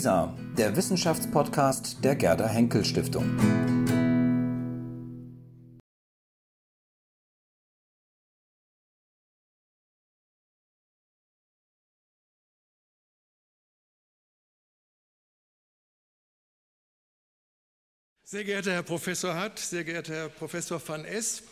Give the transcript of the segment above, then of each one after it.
WISA, der Wissenschaftspodcast der Gerda Henkel Stiftung. Sehr geehrter Herr Professor Hatt, sehr geehrter Herr Professor van Es,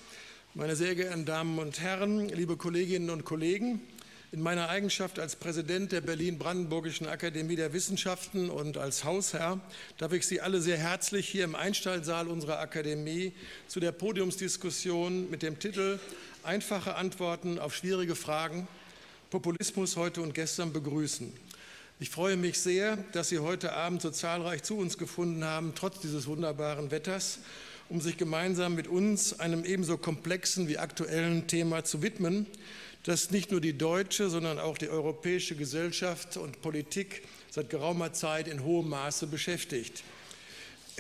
meine sehr geehrten Damen und Herren, liebe Kolleginnen und Kollegen, in meiner Eigenschaft als Präsident der Berlin-Brandenburgischen Akademie der Wissenschaften und als Hausherr darf ich Sie alle sehr herzlich hier im Einstallsaal unserer Akademie zu der Podiumsdiskussion mit dem Titel Einfache Antworten auf schwierige Fragen Populismus heute und gestern begrüßen. Ich freue mich sehr, dass Sie heute Abend so zahlreich zu uns gefunden haben, trotz dieses wunderbaren Wetters, um sich gemeinsam mit uns einem ebenso komplexen wie aktuellen Thema zu widmen, das nicht nur die deutsche, sondern auch die europäische Gesellschaft und Politik seit geraumer Zeit in hohem Maße beschäftigt.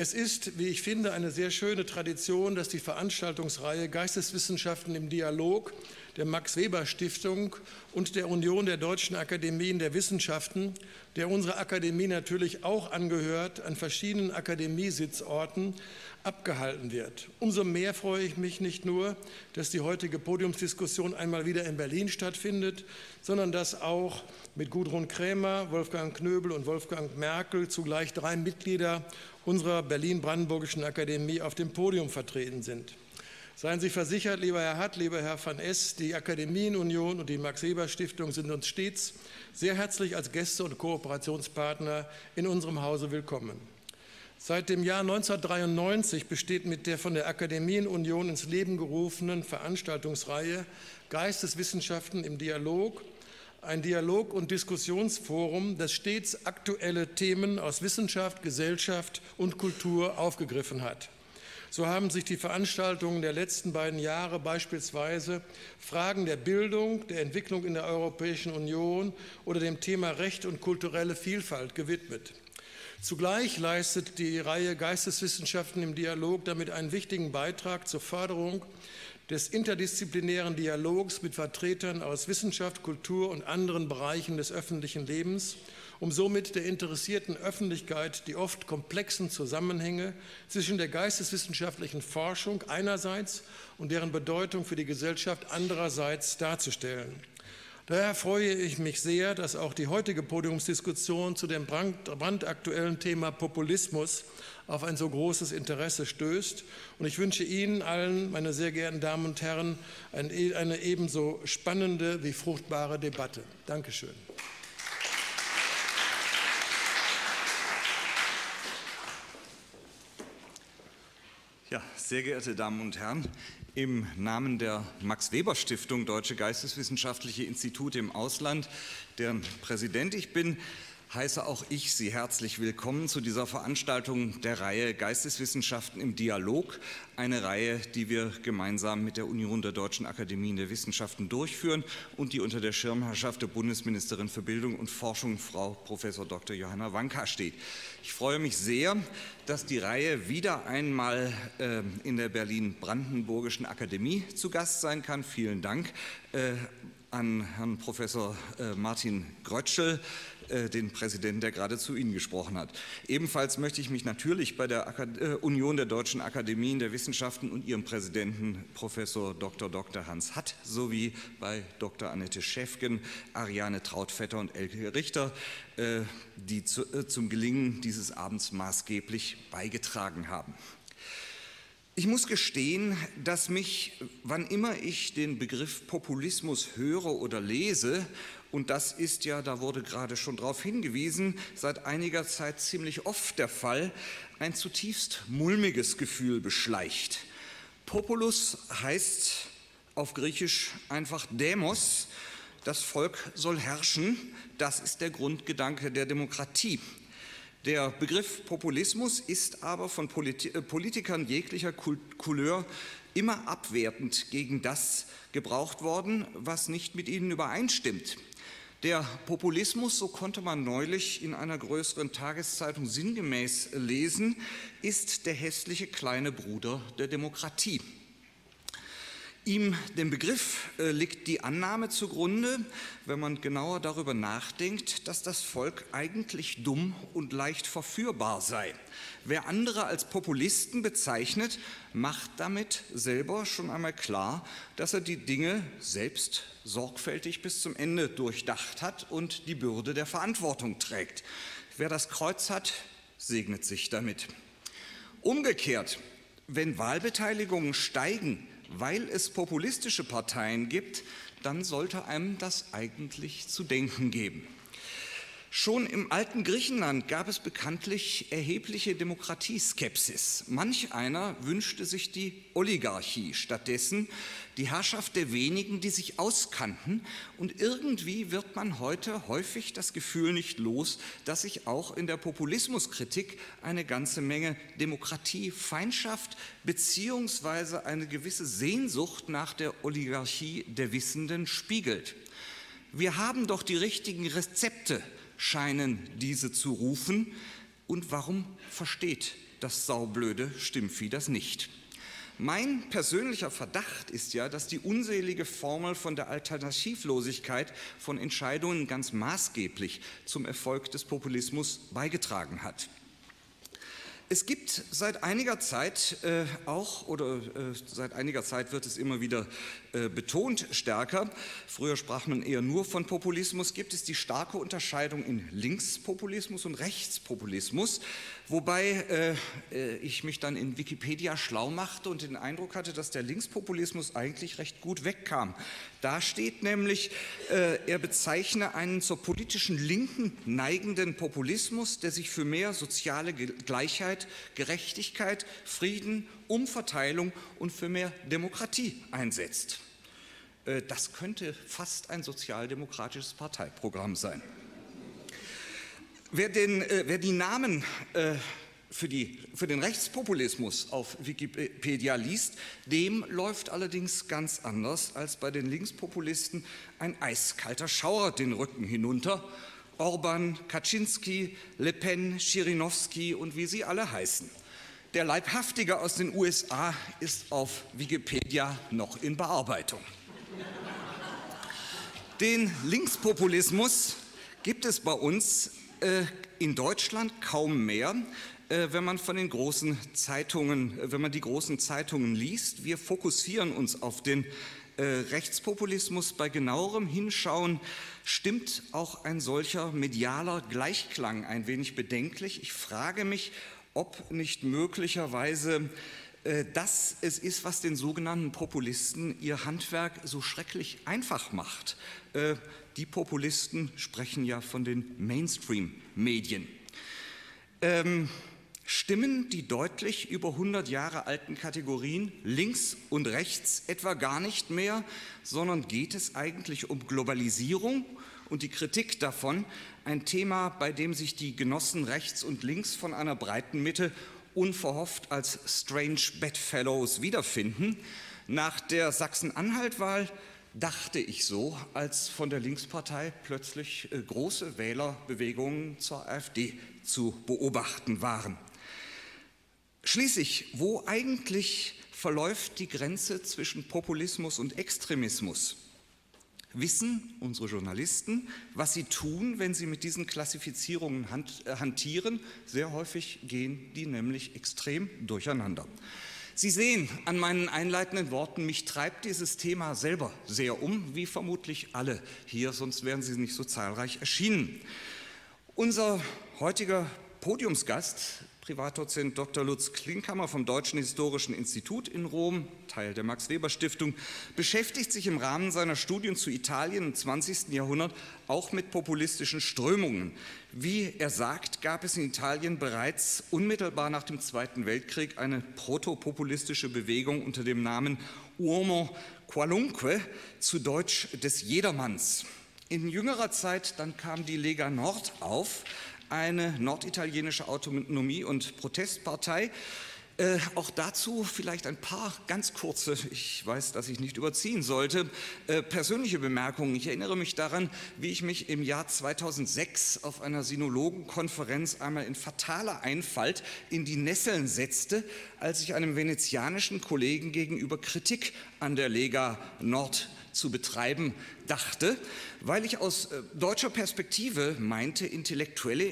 Es ist, wie ich finde, eine sehr schöne Tradition, dass die Veranstaltungsreihe Geisteswissenschaften im Dialog der Max Weber Stiftung und der Union der deutschen Akademien der Wissenschaften, der unsere Akademie natürlich auch angehört, an verschiedenen Akademiesitzorten abgehalten wird. Umso mehr freue ich mich nicht nur, dass die heutige Podiumsdiskussion einmal wieder in Berlin stattfindet, sondern dass auch mit Gudrun Krämer, Wolfgang Knöbel und Wolfgang Merkel zugleich drei Mitglieder unserer Berlin-Brandenburgischen Akademie auf dem Podium vertreten sind. Seien Sie versichert, lieber Herr Hatt, lieber Herr van Es, die Akademienunion und die Max-Weber-Stiftung sind uns stets sehr herzlich als Gäste und Kooperationspartner in unserem Hause willkommen. Seit dem Jahr 1993 besteht mit der von der Akademienunion ins Leben gerufenen Veranstaltungsreihe Geisteswissenschaften im Dialog ein Dialog- und Diskussionsforum, das stets aktuelle Themen aus Wissenschaft, Gesellschaft und Kultur aufgegriffen hat. So haben sich die Veranstaltungen der letzten beiden Jahre beispielsweise Fragen der Bildung, der Entwicklung in der Europäischen Union oder dem Thema Recht und kulturelle Vielfalt gewidmet. Zugleich leistet die Reihe Geisteswissenschaften im Dialog damit einen wichtigen Beitrag zur Förderung des interdisziplinären Dialogs mit Vertretern aus Wissenschaft, Kultur und anderen Bereichen des öffentlichen Lebens, um somit der interessierten Öffentlichkeit die oft komplexen Zusammenhänge zwischen der geisteswissenschaftlichen Forschung einerseits und deren Bedeutung für die Gesellschaft andererseits darzustellen. Daher freue ich mich sehr, dass auch die heutige Podiumsdiskussion zu dem brandaktuellen Thema Populismus auf ein so großes Interesse stößt. Und ich wünsche Ihnen allen, meine sehr geehrten Damen und Herren, e-, eine ebenso spannende wie fruchtbare Debatte. Dankeschön. Ja, sehr geehrte Damen und Herren, im Namen der Max Weber Stiftung Deutsche Geisteswissenschaftliche Institute im Ausland, deren Präsident ich bin, heiße auch ich Sie herzlich willkommen zu dieser Veranstaltung der Reihe Geisteswissenschaften im Dialog, eine Reihe, die wir gemeinsam mit der Union der Deutschen Akademien der Wissenschaften durchführen und die unter der Schirmherrschaft der Bundesministerin für Bildung und Forschung, Frau Prof. Dr. Johanna Wanka, steht. Ich freue mich sehr, dass die Reihe wieder einmal äh, in der Berlin-Brandenburgischen Akademie zu Gast sein kann. Vielen Dank äh, an Herrn Professor äh, Martin Grötschel, äh, den Präsidenten, der gerade zu Ihnen gesprochen hat. Ebenfalls möchte ich mich natürlich bei der äh, Union der Deutschen Akademien der Wissenschaften und ihrem Präsidenten Professor Dr. Dr. Hans Hatt sowie bei Dr. Annette Schäfgen, Ariane Trautvetter und Elke Richter, äh, die zum Gelingen dieses Abends maßgeblich beigetragen haben. Ich muss gestehen, dass mich, wann immer ich den Begriff Populismus höre oder lese, und das ist ja, da wurde gerade schon darauf hingewiesen, seit einiger Zeit ziemlich oft der Fall, ein zutiefst mulmiges Gefühl beschleicht. Populus heißt auf Griechisch einfach Demos, das Volk soll herrschen, das ist der Grundgedanke der Demokratie. Der Begriff Populismus ist aber von äh, Politikern jeglicher Couleur immer abwertend gegen das gebraucht worden, was nicht mit ihnen übereinstimmt. Der Populismus, so konnte man neulich in einer größeren Tageszeitung sinngemäß lesen, ist der hässliche kleine Bruder der Demokratie. Ihm, dem Begriff, äh, liegt die Annahme zugrunde, wenn man genauer darüber nachdenkt, dass das Volk eigentlich dumm und leicht verführbar sei. Wer andere als Populisten bezeichnet, macht damit selber schon einmal klar, dass er die Dinge selbst sorgfältig bis zum Ende durchdacht hat und die Bürde der Verantwortung trägt. Wer das Kreuz hat, segnet sich damit. Umgekehrt, wenn Wahlbeteiligungen steigen, weil es populistische Parteien gibt, dann sollte einem das eigentlich zu denken geben. Schon im alten Griechenland gab es bekanntlich erhebliche Demokratieskepsis. Manch einer wünschte sich die Oligarchie, stattdessen die Herrschaft der wenigen, die sich auskannten. Und irgendwie wird man heute häufig das Gefühl nicht los, dass sich auch in der Populismuskritik eine ganze Menge Demokratiefeindschaft beziehungsweise eine gewisse Sehnsucht nach der Oligarchie der Wissenden spiegelt. Wir haben doch die richtigen Rezepte scheinen diese zu rufen. Und warum versteht das saublöde Stimmvieh das nicht? Mein persönlicher Verdacht ist ja, dass die unselige Formel von der Alternativlosigkeit von Entscheidungen ganz maßgeblich zum Erfolg des Populismus beigetragen hat. Es gibt seit einiger Zeit äh, auch, oder äh, seit einiger Zeit wird es immer wieder äh, betont stärker, früher sprach man eher nur von Populismus, gibt es die starke Unterscheidung in Linkspopulismus und Rechtspopulismus, wobei äh, äh, ich mich dann in Wikipedia schlau machte und den Eindruck hatte, dass der Linkspopulismus eigentlich recht gut wegkam. Da steht nämlich, äh, er bezeichne einen zur politischen Linken neigenden Populismus, der sich für mehr soziale Gleichheit, Gerechtigkeit, Frieden Umverteilung und für mehr Demokratie einsetzt. Äh, das könnte fast ein sozialdemokratisches Parteiprogramm sein. Wer, den, äh, wer die Namen äh, für, die, für, den Rechtspopulismus auf Wikipedia liest, dem läuft allerdings ganz anders als bei den Linkspopulisten ein eiskalter Schauer den Rücken hinunter. Orban, Kaczynski, Le Pen, Schirinowski und wie sie alle heißen. Der Leibhaftige aus den USA ist auf Wikipedia noch in Bearbeitung. Den Linkspopulismus gibt es bei uns äh, in Deutschland kaum mehr, äh, wenn man von den großen Zeitungen, äh, wenn man die großen Zeitungen liest. Wir fokussieren uns auf den äh, Rechtspopulismus. Bei genauerem Hinschauen stimmt auch ein solcher medialer Gleichklang ein wenig bedenklich. Ich frage mich, ob nicht möglicherweise äh, das es ist, was den sogenannten Populisten ihr Handwerk so schrecklich einfach macht. Äh, die Populisten sprechen ja von den Mainstream-Medien. Ähm, Stimmen die deutlich über 100 Jahre alten Kategorien links und rechts etwa gar nicht mehr, sondern geht es eigentlich um Globalisierung und die Kritik davon, ein Thema, bei dem sich die Genossen rechts und links von einer breiten Mitte unverhofft als Strange Bedfellows wiederfinden. Nach der Sachsen-Anhalt-Wahl dachte ich so, als von der Linkspartei plötzlich äh, große Wählerbewegungen zur AfD zu beobachten waren. Schließlich, wo eigentlich verläuft die Grenze zwischen Populismus und Extremismus? Wissen unsere Journalisten, was sie tun, wenn sie mit diesen Klassifizierungen äh, hantieren? Sehr häufig gehen die nämlich extrem durcheinander. Sie sehen an meinen einleitenden Worten, mich treibt dieses Thema selber sehr um, wie vermutlich alle hier, sonst wären sie nicht so zahlreich erschienen. Unser heutiger Podiumsgast Privatdozent Dr. Lutz Klinkhammer vom Deutschen Historischen Institut in Rom, Teil der Max-Weber-Stiftung, beschäftigt sich im Rahmen seiner Studien zu Italien im 20. Jahrhundert auch mit populistischen Strömungen. Wie er sagt, gab es in Italien bereits unmittelbar nach dem Zweiten Weltkrieg eine protopopulistische Bewegung unter dem Namen Uomo Qualunque, zu Deutsch des Jedermanns. In jüngerer Zeit dann kam die Lega Nord auf, eine norditalienische Autonomie- und Protestpartei, Äh, auch dazu vielleicht ein paar ganz kurze, ich weiß, dass ich nicht überziehen sollte, äh, persönliche Bemerkungen. Ich erinnere mich daran, wie ich mich im Jahr 2006 auf einer Sinologenkonferenz einmal in fataler Einfalt in die Nesseln setzte, als ich einem venezianischen Kollegen gegenüber Kritik an der Lega Nord zu betreiben dachte, weil ich aus äh, deutscher Perspektive meinte, intellektuelle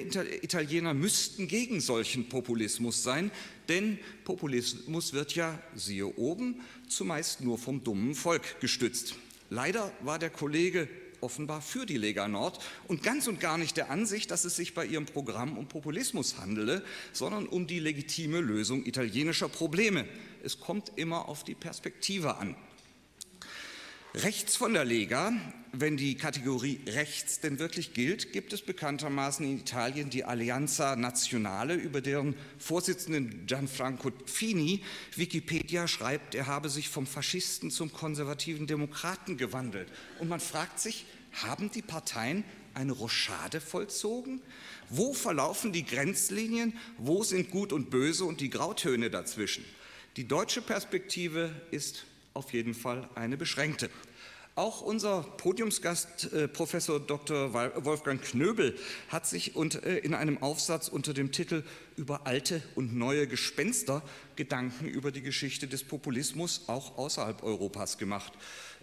Italiener müssten gegen solchen Populismus sein, denn Populismus wird ja, siehe oben, zumeist nur vom dummen Volk gestützt. Leider war der Kollege offenbar für die Lega Nord und ganz und gar nicht der Ansicht, dass es sich bei ihrem Programm um Populismus handele, sondern um die legitime Lösung italienischer Probleme. Es kommt immer auf die Perspektive an. Rechts von der Lega, wenn die Kategorie rechts denn wirklich gilt, gibt es bekanntermaßen in Italien die Alleanza Nazionale, über deren Vorsitzenden Gianfranco Fini Wikipedia schreibt, er habe sich vom Faschisten zum konservativen Demokraten gewandelt. Und man fragt sich, haben die Parteien eine Rochade vollzogen? Wo verlaufen die Grenzlinien? Wo sind Gut und Böse und die Grautöne dazwischen? Die deutsche Perspektive ist auf jeden Fall eine beschränkte. Auch unser Podiumsgast, äh, Professor Dr. Wolfgang Knöbel, hat sich und, äh, in einem Aufsatz unter dem Titel Über alte und neue Gespenster Gedanken über die Geschichte des Populismus auch außerhalb Europas gemacht.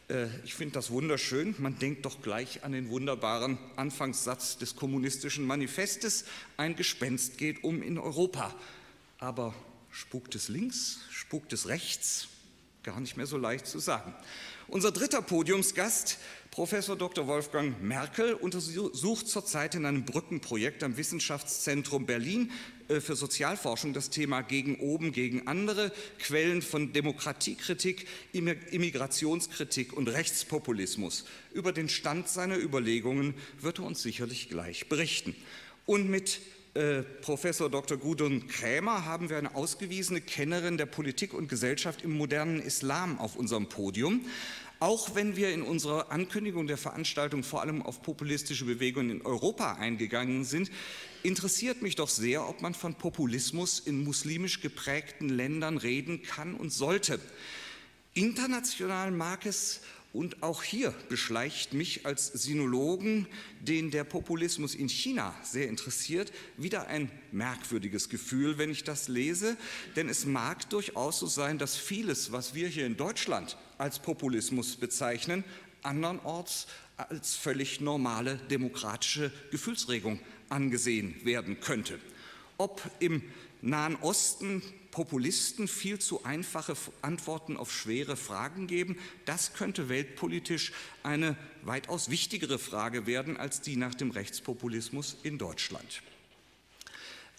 Äh, ich finde das wunderschön. Man denkt doch gleich an den wunderbaren Anfangssatz des kommunistischen Manifestes. Ein Gespenst geht um in Europa. Aber spukt es links, spukt es rechts? Gar nicht mehr so leicht zu sagen. Unser dritter Podiumsgast, Professor Dr. Wolfgang Merkel, untersucht zurzeit in einem Brückenprojekt am Wissenschaftszentrum Berlin äh, für Sozialforschung das Thema gegen oben, gegen andere, Quellen von Demokratiekritik, Immigrationskritik und Rechtspopulismus. Über den Stand seiner Überlegungen wird er uns sicherlich gleich berichten. Und mit äh, Professor Dr. Gudrun Krämer haben wir eine ausgewiesene Kennerin der Politik und Gesellschaft im modernen Islam auf unserem Podium. Auch wenn wir in unserer Ankündigung der Veranstaltung vor allem auf populistische Bewegungen in Europa eingegangen sind, interessiert mich doch sehr, ob man von Populismus in muslimisch geprägten Ländern reden kann und sollte. International mag es und auch hier beschleicht mich als Sinologen, den der Populismus in China sehr interessiert, wieder ein merkwürdiges Gefühl, wenn ich das lese. Denn es mag durchaus so sein, dass vieles, was wir hier in Deutschland als Populismus bezeichnen, andernorts als völlig normale demokratische Gefühlsregung angesehen werden könnte. Ob im Nahen Osten Populisten viel zu einfache Antworten auf schwere Fragen geben. Das könnte weltpolitisch eine weitaus wichtigere Frage werden als die nach dem Rechtspopulismus in Deutschland.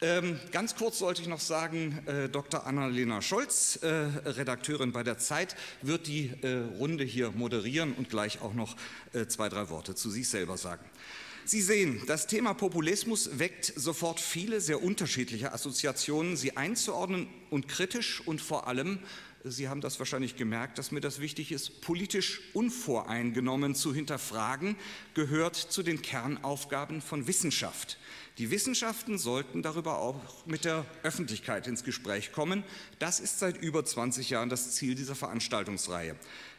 Ähm, ganz kurz sollte ich noch sagen, äh, Dr. Annalena Scholz, äh, Redakteurin bei der Zeit, wird die äh, Runde hier moderieren und gleich auch noch äh, zwei, drei Worte zu sich selber sagen. Sie sehen, das Thema Populismus weckt sofort viele sehr unterschiedliche Assoziationen. Sie einzuordnen und kritisch und vor allem, Sie haben das wahrscheinlich gemerkt, dass mir das wichtig ist, politisch unvoreingenommen zu hinterfragen, gehört zu den Kernaufgaben von Wissenschaft. Die Wissenschaften sollten darüber auch mit der Öffentlichkeit ins Gespräch kommen. Das ist seit über 20 Jahren das Ziel dieser Veranstaltungsreihe.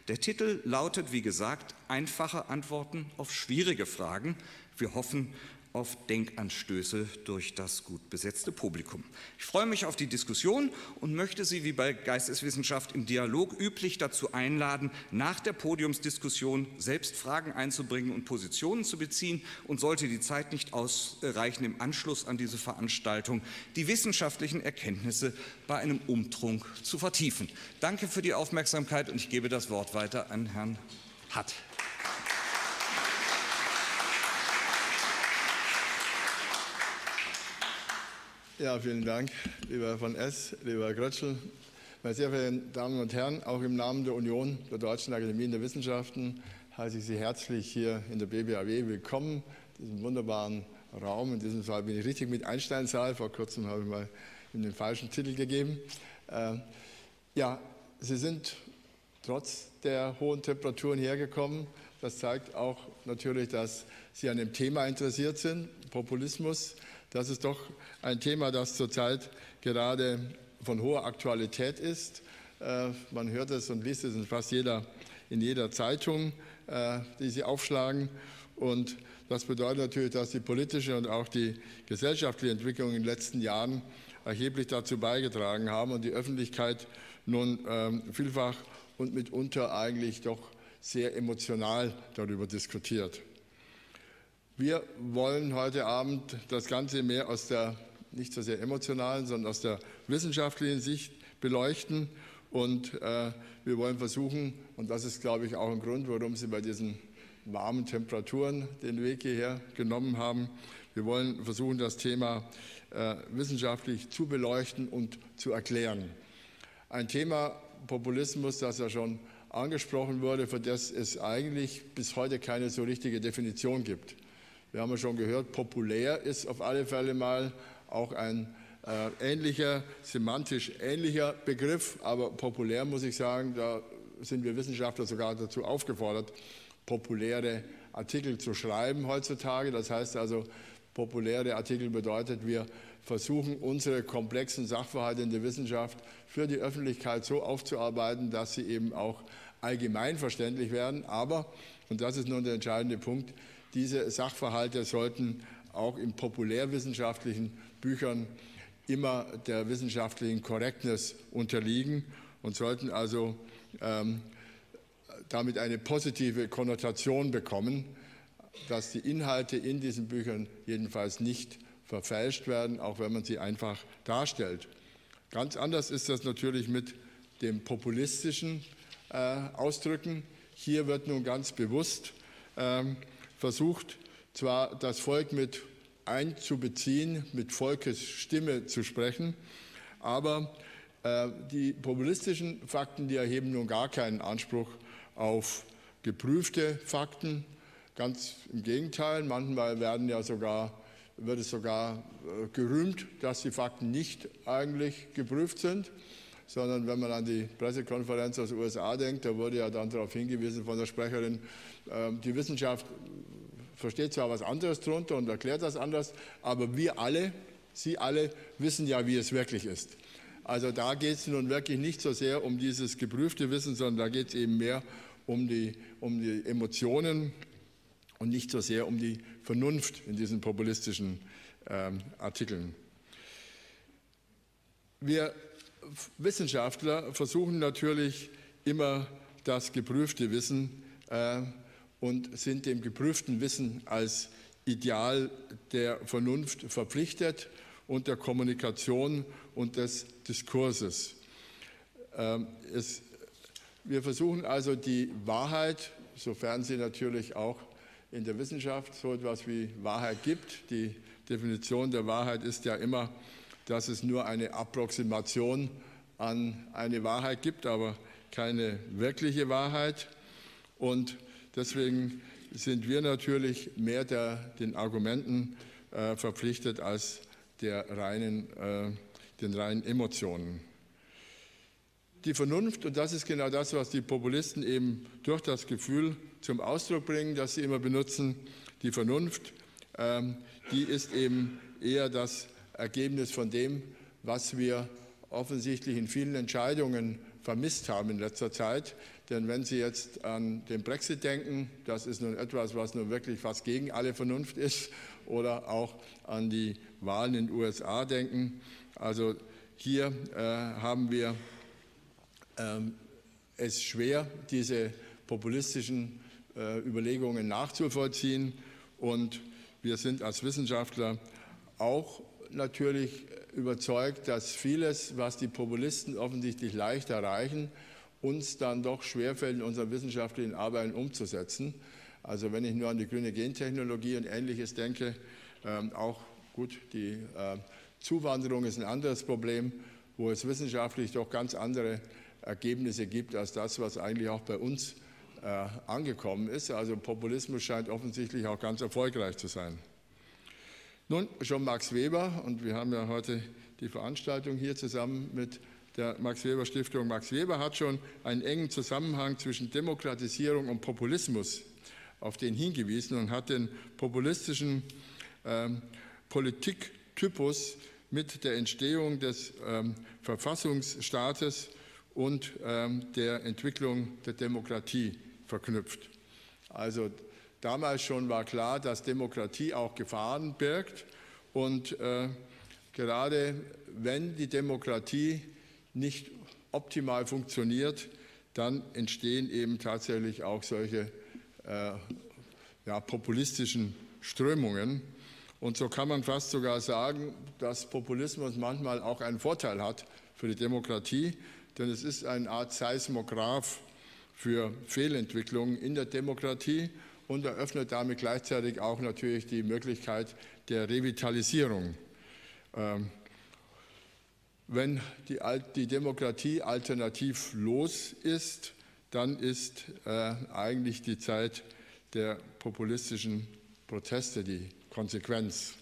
Der Titel lautet, wie gesagt, einfache Antworten auf schwierige Fragen. Wir hoffen auf Denkanstöße durch das gut besetzte Publikum. Ich freue mich auf die Diskussion und möchte Sie wie bei Geisteswissenschaft im Dialog üblich dazu einladen, nach der Podiumsdiskussion selbst Fragen einzubringen und Positionen zu beziehen und sollte die Zeit nicht ausreichen, im Anschluss an diese Veranstaltung die wissenschaftlichen Erkenntnisse bei einem Umtrunk zu vertiefen. Danke für die Aufmerksamkeit und ich gebe das Wort weiter an Herrn Hatt. Ja, vielen Dank, lieber von S., lieber Grötschel. Meine sehr verehrten Damen und Herren, auch im Namen der Union der Deutschen Akademien der Wissenschaften heiße ich Sie herzlich hier in der BBAW willkommen, in diesem wunderbaren Raum. In diesem Fall bin ich richtig mit Einsteinsaal. Vor kurzem habe ich mal ihm den falschen Titel gegeben. Äh, ja, Sie sind trotz der hohen Temperaturen hergekommen. Das zeigt auch natürlich, dass Sie an dem Thema interessiert sind, Populismus. Das ist doch ein Thema, das zurzeit gerade von hoher Aktualität ist. Äh, man hört es und liest es in fast jeder, in jeder Zeitung, äh, die Sie aufschlagen. Und das bedeutet natürlich, dass die politische und auch die gesellschaftliche Entwicklung in den letzten Jahren erheblich dazu beigetragen haben und die Öffentlichkeit nun ähm, vielfach und mitunter eigentlich doch sehr emotional darüber diskutiert. Wir wollen heute Abend das Ganze mehr aus der nicht so sehr emotionalen, sondern aus der wissenschaftlichen Sicht beleuchten. Und äh, wir wollen versuchen, und das ist, glaube ich, auch ein Grund, warum Sie bei diesen warmen Temperaturen den Weg hierher genommen haben, wir wollen versuchen, das Thema äh, wissenschaftlich zu beleuchten und zu erklären. Ein Thema Populismus, das ja schon angesprochen wurde, für das es eigentlich bis heute keine so richtige Definition gibt. Wir haben ja schon gehört, populär ist auf alle Fälle mal auch ein äh, ähnlicher, semantisch ähnlicher Begriff, aber populär muss ich sagen, da sind wir Wissenschaftler sogar dazu aufgefordert, populäre Artikel zu schreiben heutzutage. Das heißt also, populäre Artikel bedeutet, wir versuchen unsere komplexen Sachverhalte in der Wissenschaft für die Öffentlichkeit so aufzuarbeiten, dass sie eben auch allgemein verständlich werden. Aber, und das ist nun der entscheidende Punkt, diese Sachverhalte sollten auch in populärwissenschaftlichen Büchern immer der wissenschaftlichen Correctness unterliegen und sollten also ähm, damit eine positive Konnotation bekommen, dass die Inhalte in diesen Büchern jedenfalls nicht verfälscht werden, auch wenn man sie einfach darstellt. Ganz anders ist das natürlich mit dem populistischen äh, Ausdrücken. Hier wird nun ganz bewusst ähm, versucht, zwar das Volk mit einzubeziehen, mit Volkes Stimme zu sprechen, aber äh, die populistischen Fakten, die erheben nun gar keinen Anspruch auf geprüfte Fakten. Ganz im Gegenteil, manchmal werden ja sogar, wird es sogar äh, gerühmt, dass die Fakten nicht eigentlich geprüft sind sondern wenn man an die Pressekonferenz aus den USA denkt, da wurde ja dann darauf hingewiesen von der Sprecherin, ähm, die Wissenschaft versteht zwar was anderes darunter und erklärt das anders, aber wir alle, Sie alle wissen ja, wie es wirklich ist. Also da geht es nun wirklich nicht so sehr um dieses geprüfte Wissen, sondern da geht es eben mehr um die, um die Emotionen und nicht so sehr um die Vernunft in diesen populistischen ähm, Artikeln. Wir Wissenschaftler versuchen natürlich immer das geprüfte Wissen äh, und sind dem geprüften Wissen als Ideal der Vernunft verpflichtet und der Kommunikation und des Diskurses. Ähm, es, wir versuchen also die Wahrheit, sofern sie natürlich auch in der Wissenschaft so etwas wie Wahrheit gibt. Die Definition der Wahrheit ist ja immer, dass es nur eine Approximation an eine Wahrheit gibt, aber keine wirkliche Wahrheit. Und Deswegen sind wir natürlich mehr der, den Argumenten äh, verpflichtet als der reinen, äh, den reinen Emotionen. Die Vernunft, und das ist genau das, was die Populisten eben durch das Gefühl zum Ausdruck bringen, das sie immer benutzen, die Vernunft, ähm, die ist eben eher das Ergebnis von dem, was wir offensichtlich in vielen Entscheidungen vermisst haben in letzter Zeit. Denn wenn Sie jetzt an den Brexit denken, das ist nun etwas, was nun wirklich fast gegen alle Vernunft ist, oder auch an die Wahlen in den USA denken. Also hier äh, haben wir ähm, es schwer, diese populistischen äh, Überlegungen nachzuvollziehen. Und wir sind als Wissenschaftler auch natürlich überzeugt, dass vieles, was die Populisten offensichtlich leicht erreichen, uns dann doch schwerfällt, in unseren wissenschaftlichen Arbeiten umzusetzen. Also wenn ich nur an die grüne Gentechnologie und Ähnliches denke, ähm, auch gut, die äh, Zuwanderung ist ein anderes Problem, wo es wissenschaftlich doch ganz andere Ergebnisse gibt als das, was eigentlich auch bei uns äh, angekommen ist. Also Populismus scheint offensichtlich auch ganz erfolgreich zu sein. Nun, schon Max Weber, und wir haben ja heute die Veranstaltung hier zusammen mit der Max Weber Stiftung. Max Weber hat schon einen engen Zusammenhang zwischen Demokratisierung und Populismus auf den hingewiesen und hat den populistischen ähm, Politiktypus mit der Entstehung des ähm, Verfassungsstaates und ähm, der Entwicklung der Demokratie verknüpft. Also damals schon war klar, dass Demokratie auch Gefahren birgt. Und äh, gerade wenn die Demokratie nicht optimal funktioniert, dann entstehen eben tatsächlich auch solche äh, ja, populistischen Strömungen. Und so kann man fast sogar sagen, dass Populismus manchmal auch einen Vorteil hat für die Demokratie, denn es ist eine Art Seismograph für Fehlentwicklungen in der Demokratie und eröffnet damit gleichzeitig auch natürlich die Möglichkeit der Revitalisierung. Ähm, wenn die, die, Demokratie alternativlos ist, dann ist äh, eigentlich die Zeit der populistischen Proteste die Konsequenz.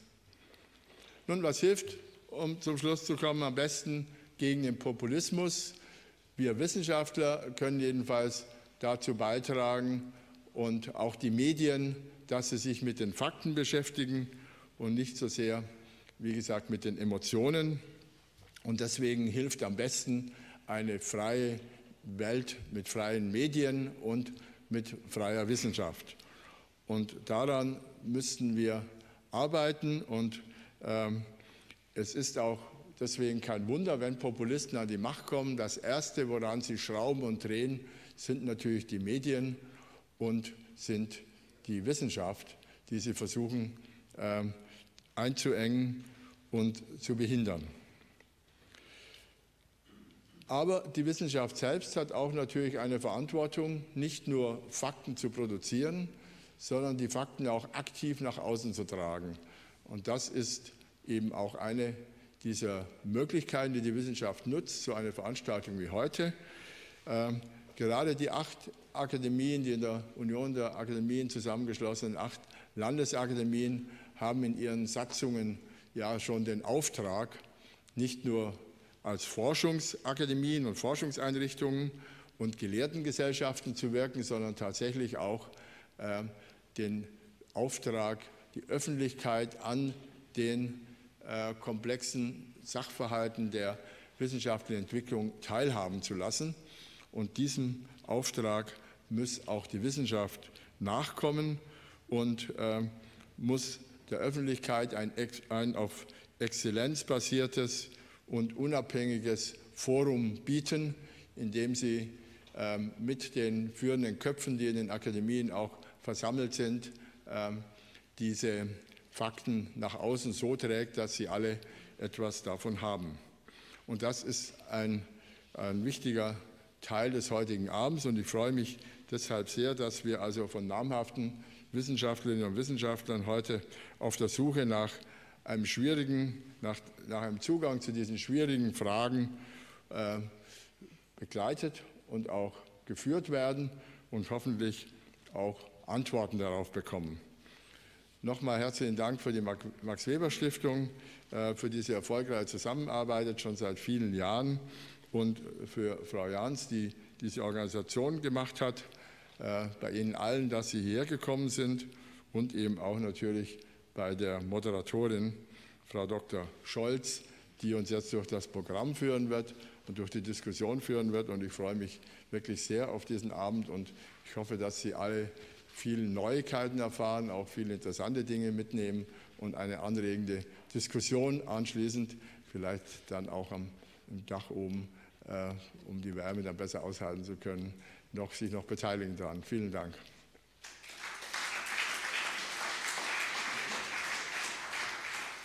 Nun, was hilft, um zum Schluss zu kommen, am besten gegen den Populismus? Wir Wissenschaftler können jedenfalls dazu beitragen und auch die Medien, dass sie sich mit den Fakten beschäftigen und nicht so sehr, wie gesagt, mit den Emotionen. Und deswegen hilft am besten eine freie Welt mit freien Medien und mit freier Wissenschaft. Und daran müssten wir arbeiten. Und ähm, es ist auch deswegen kein Wunder, wenn Populisten an die Macht kommen. Das Erste, woran sie schrauben und drehen, sind natürlich die Medien und sind die Wissenschaft, die sie versuchen ähm, einzuengen und zu behindern. Aber die Wissenschaft selbst hat auch natürlich eine Verantwortung, nicht nur Fakten zu produzieren, sondern die Fakten auch aktiv nach außen zu tragen. Und das ist eben auch eine dieser Möglichkeiten, die die Wissenschaft nutzt, so eine Veranstaltung wie heute. Ähm, gerade die acht Akademien, die in der Union der Akademien zusammengeschlossenen acht Landesakademien, haben in ihren Satzungen ja schon den Auftrag, nicht nur als Forschungsakademien und Forschungseinrichtungen und Gelehrtengesellschaften zu wirken, sondern tatsächlich auch äh, den Auftrag, die Öffentlichkeit an den äh, komplexen Sachverhalten der wissenschaftlichen Entwicklung teilhaben zu lassen. Und diesem Auftrag muss auch die Wissenschaft nachkommen und äh, muss der Öffentlichkeit ein, ein auf Exzellenz basiertes und unabhängiges Forum bieten, in dem sie ähm, mit den führenden Köpfen, die in den Akademien auch versammelt sind, ähm, diese Fakten nach außen so trägt, dass sie alle etwas davon haben. Und das ist ein, ein wichtiger Teil des heutigen Abends und ich freue mich deshalb sehr, dass wir also von namhaften Wissenschaftlerinnen und Wissenschaftlern heute auf der Suche nach einem schwierigen, nach, nach einem Zugang zu diesen schwierigen Fragen äh, begleitet und auch geführt werden und hoffentlich auch Antworten darauf bekommen. Nochmal herzlichen Dank für die Max Weber Stiftung, äh, für diese erfolgreiche Zusammenarbeit schon seit vielen Jahren und für Frau Jans, die diese Organisation gemacht hat, äh, bei Ihnen allen, dass Sie hierher gekommen sind und eben auch natürlich bei der Moderatorin, Frau Dr. Scholz, die uns jetzt durch das Programm führen wird und durch die Diskussion führen wird. Und ich freue mich wirklich sehr auf diesen Abend und ich hoffe, dass Sie alle viele Neuigkeiten erfahren, auch viele interessante Dinge mitnehmen und eine anregende Diskussion anschließend, vielleicht dann auch am Dach oben, um die Wärme dann besser aushalten zu können, noch, sich noch beteiligen daran. Vielen Dank.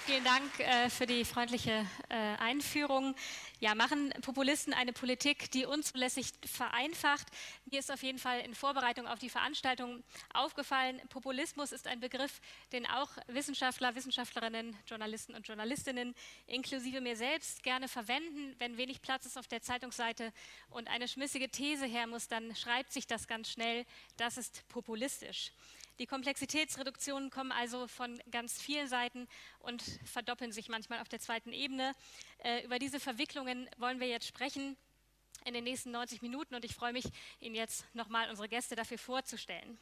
Vielen Dank äh, für die freundliche äh, Einführung. Ja, machen Populisten eine Politik, die unzulässig vereinfacht? Mir ist auf jeden Fall in Vorbereitung auf die Veranstaltung aufgefallen, Populismus ist ein Begriff, den auch Wissenschaftler, Wissenschaftlerinnen, Journalisten und Journalistinnen inklusive mir selbst gerne verwenden. Wenn wenig Platz ist auf der Zeitungsseite und eine schmissige These her muss, dann schreibt sich das ganz schnell. Das ist populistisch. Die Komplexitätsreduktionen kommen also von ganz vielen Seiten und verdoppeln sich manchmal auf der zweiten Ebene. Äh, über diese Verwicklungen wollen wir jetzt sprechen in den nächsten 90 Minuten und ich freue mich, Ihnen jetzt nochmal unsere Gäste dafür vorzustellen.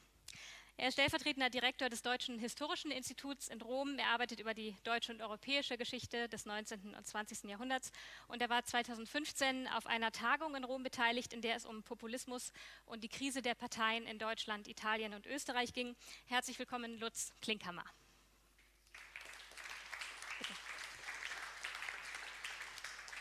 Er ist stellvertretender Direktor des Deutschen Historischen Instituts in Rom. Er arbeitet über die deutsche und europäische Geschichte des 19. und 20. Jahrhunderts. Und er war 2015 auf einer Tagung in Rom beteiligt, in der es um Populismus und die Krise der Parteien in Deutschland, Italien und Österreich ging. Herzlich willkommen, Lutz Klinkhammer.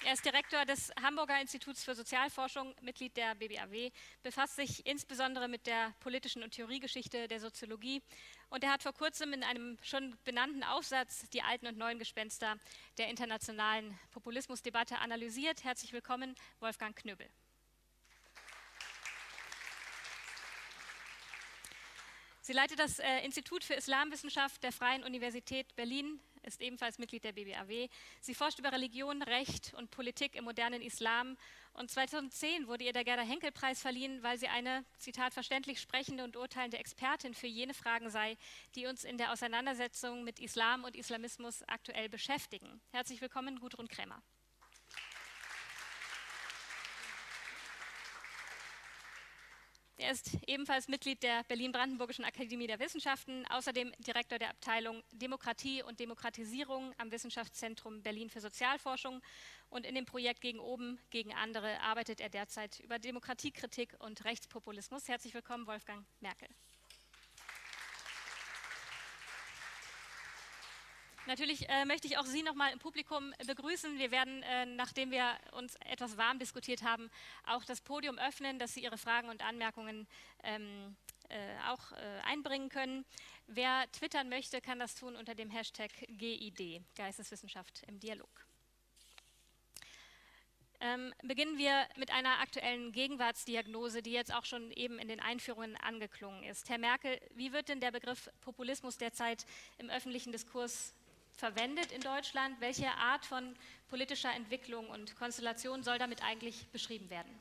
Er ist Direktor des Hamburger Instituts für Sozialforschung, Mitglied der BBAW, befasst sich insbesondere mit der politischen und Theoriegeschichte der Soziologie und er hat vor kurzem in einem schon benannten Aufsatz die alten und neuen Gespenster der internationalen Populismusdebatte analysiert. Herzlich willkommen, Wolfgang Knöbel. Sie leitet das äh, Institut für Islamwissenschaft der Freien Universität Berlin ist ebenfalls Mitglied der BBAW. Sie forscht über Religion, Recht und Politik im modernen Islam. Und 2010 wurde ihr der Gerda-Henkel-Preis verliehen, weil sie eine, Zitat, verständlich sprechende und urteilende Expertin für jene Fragen sei, die uns in der Auseinandersetzung mit Islam und Islamismus aktuell beschäftigen. Herzlich willkommen, Gudrun Krämer. Er ist ebenfalls Mitglied der Berlin-Brandenburgischen Akademie der Wissenschaften, außerdem Direktor der Abteilung Demokratie und Demokratisierung am Wissenschaftszentrum Berlin für Sozialforschung. Und in dem Projekt Gegen Oben, gegen andere arbeitet er derzeit über Demokratiekritik und Rechtspopulismus. Herzlich willkommen, Wolfgang Merkel. Natürlich äh, möchte ich auch Sie noch mal im Publikum begrüßen. Wir werden, äh, nachdem wir uns etwas warm diskutiert haben, auch das Podium öffnen, dass Sie Ihre Fragen und Anmerkungen ähm, äh, auch äh, einbringen können. Wer twittern möchte, kann das tun unter dem Hashtag GID, Geisteswissenschaft im Dialog. Ähm, beginnen wir mit einer aktuellen Gegenwartsdiagnose, die jetzt auch schon eben in den Einführungen angeklungen ist. Herr Merkel, wie wird denn der Begriff Populismus derzeit im öffentlichen Diskurs verwendet in Deutschland? Welche Art von politischer Entwicklung und Konstellation soll damit eigentlich beschrieben werden?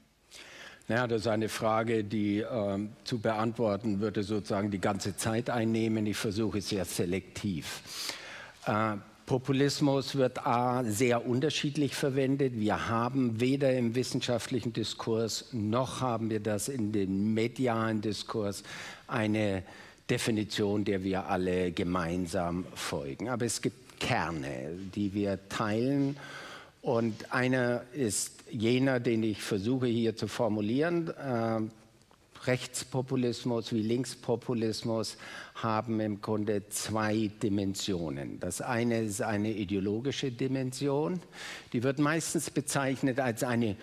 Naja, das ist eine Frage, die äh, zu beantworten würde sozusagen die ganze Zeit einnehmen. Ich versuche es sehr selektiv. Äh, Populismus wird A, sehr unterschiedlich verwendet. Wir haben weder im wissenschaftlichen Diskurs noch haben wir das in den medialen Diskurs eine Definition, der wir alle gemeinsam folgen. Aber es gibt Kerne, die wir teilen. Und einer ist jener, den ich versuche hier zu formulieren. Äh, Rechtspopulismus wie Linkspopulismus haben im Grunde zwei Dimensionen. Das eine ist eine ideologische Dimension, die wird meistens bezeichnet als eine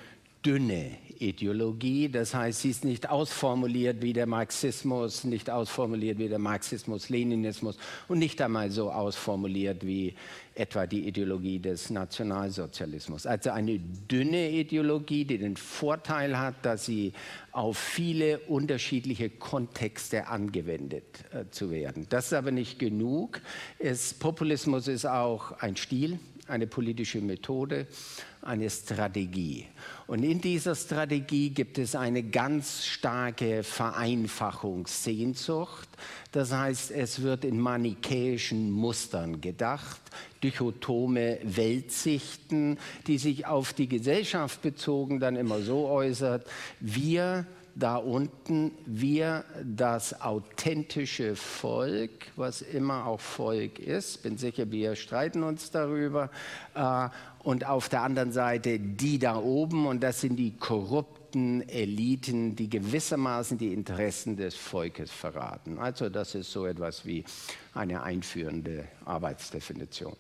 dünne Ideologie. Das heißt, sie ist nicht ausformuliert wie der Marxismus, nicht ausformuliert wie der Marxismus-Leninismus und nicht einmal so ausformuliert wie etwa die Ideologie des Nationalsozialismus. Also eine dünne Ideologie, die den Vorteil hat, dass sie auf viele unterschiedliche Kontexte angewendet äh, zu werden. Das ist aber nicht genug. Es, Populismus ist auch ein Stil, eine politische Methode, eine Strategie. Und in dieser Strategie gibt es eine ganz starke Vereinfachungssehnsucht. Das heißt, es wird in manichäischen Mustern gedacht, dichotome Weltsichten, die sich auf die Gesellschaft bezogen dann immer so äußert, wir da unten, wir das authentische Volk, was immer auch Volk ist, bin sicher, wir streiten uns darüber, äh, und auf der anderen Seite die da oben und das sind die korrupten Eliten, die gewissermaßen die Interessen des Volkes verraten. Also das ist so etwas wie eine einführende Arbeitsdefinition.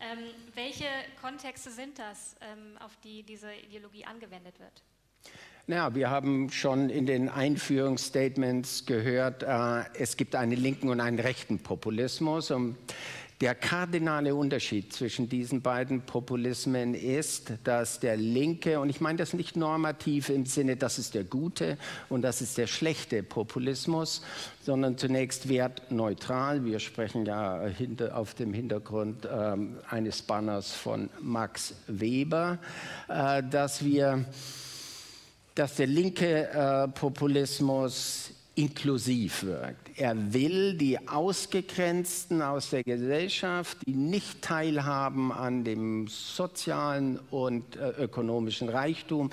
Ähm, welche Kontexte sind das, ähm, auf die diese Ideologie angewendet wird? Ja, wir haben schon in den Einführungsstatements gehört, äh, es gibt einen linken und einen rechten Populismus. Und der kardinale Unterschied zwischen diesen beiden Populismen ist, dass der linke, und ich meine das nicht normativ im Sinne, das ist der gute und das ist der schlechte Populismus, sondern zunächst wertneutral. Wir sprechen ja hinter, auf dem Hintergrund ähm, eines Banners von Max Weber, äh, dass wir dass der linke äh, Populismus inklusiv wirkt. Er will die Ausgegrenzten aus der Gesellschaft, die nicht teilhaben an dem sozialen und äh, ökonomischen Reichtum,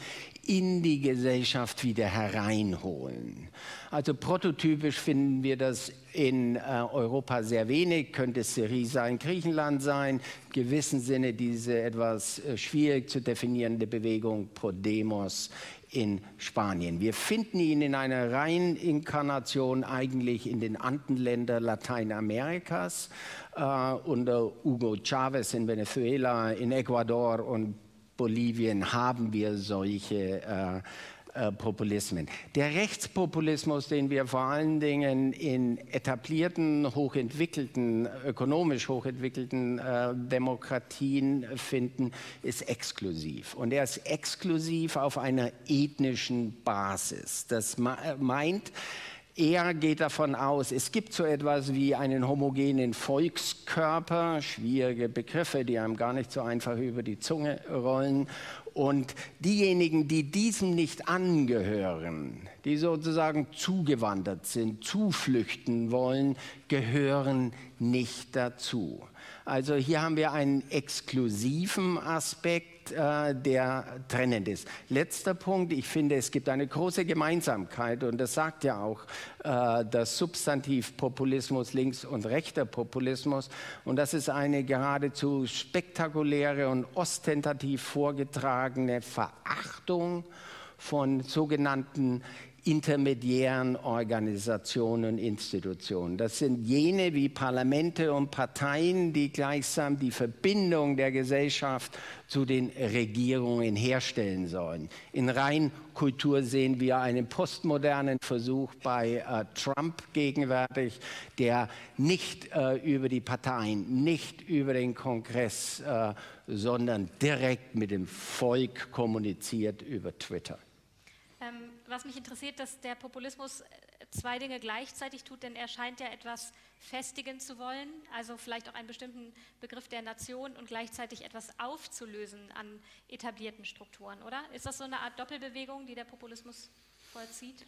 in die Gesellschaft wieder hereinholen. Also prototypisch finden wir das in äh, Europa sehr wenig, könnte Syrie sein, Griechenland sein, in gewissem Sinne diese etwas äh, schwierig zu definierende Bewegung Podemos in Spanien. Wir finden ihn in einer Reininkarnation eigentlich in den Andenländern Lateinamerikas äh, unter Hugo Chavez in Venezuela, in Ecuador und Bolivien haben wir solche äh, Populismen. Der Rechtspopulismus, den wir vor allen Dingen in etablierten, hochentwickelten, ökonomisch hochentwickelten äh, Demokratien finden, ist exklusiv. Und er ist exklusiv auf einer ethnischen Basis. Das meint, er geht davon aus, es gibt so etwas wie einen homogenen Volkskörper, schwierige Begriffe, die einem gar nicht so einfach über die Zunge rollen. Und diejenigen, die diesem nicht angehören, die sozusagen zugewandert sind, zuflüchten wollen, gehören nicht dazu. Also hier haben wir einen exklusiven Aspekt, äh, der trennend ist. Letzter Punkt, ich finde, es gibt eine große Gemeinsamkeit und das sagt ja auch äh, das Substantiv Populismus, links und rechter Populismus und das ist eine geradezu spektakuläre und ostentativ vorgetragene Verachtung von sogenannten intermediären Organisationen und Institutionen. Das sind jene wie Parlamente und Parteien, die gleichsam die Verbindung der Gesellschaft zu den Regierungen herstellen sollen. In Reinkultur sehen wir einen postmodernen Versuch bei äh, Trump gegenwärtig, der nicht äh, über die Parteien, nicht über den Kongress, äh, sondern direkt mit dem Volk kommuniziert über Twitter. Was mich interessiert, dass der Populismus äh, zwei Dinge gleichzeitig tut, denn er scheint ja etwas festigen zu wollen, also vielleicht auch einen bestimmten Begriff der Nation und gleichzeitig etwas aufzulösen an etablierten Strukturen, oder? Ist das so eine Art Doppelbewegung, die der Populismus vollzieht?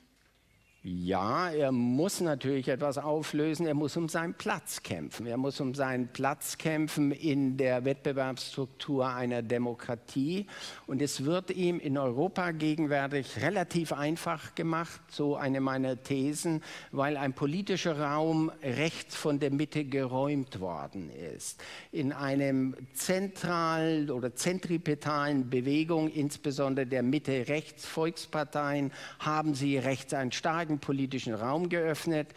Ja, er muss natürlich etwas auflösen. Er muss um seinen Platz kämpfen. Er muss um seinen Platz kämpfen in der Wettbewerbsstruktur einer Demokratie. Und es wird ihm in Europa gegenwärtig relativ einfach gemacht, so eine meiner Thesen, weil ein politischer Raum rechts von der Mitte geräumt worden ist. In einem zentralen oder zentripetalen Bewegung, insbesondere der Mitte-Rechts-Volksparteien, haben sie rechts einen starken politischen Raum geöffnet.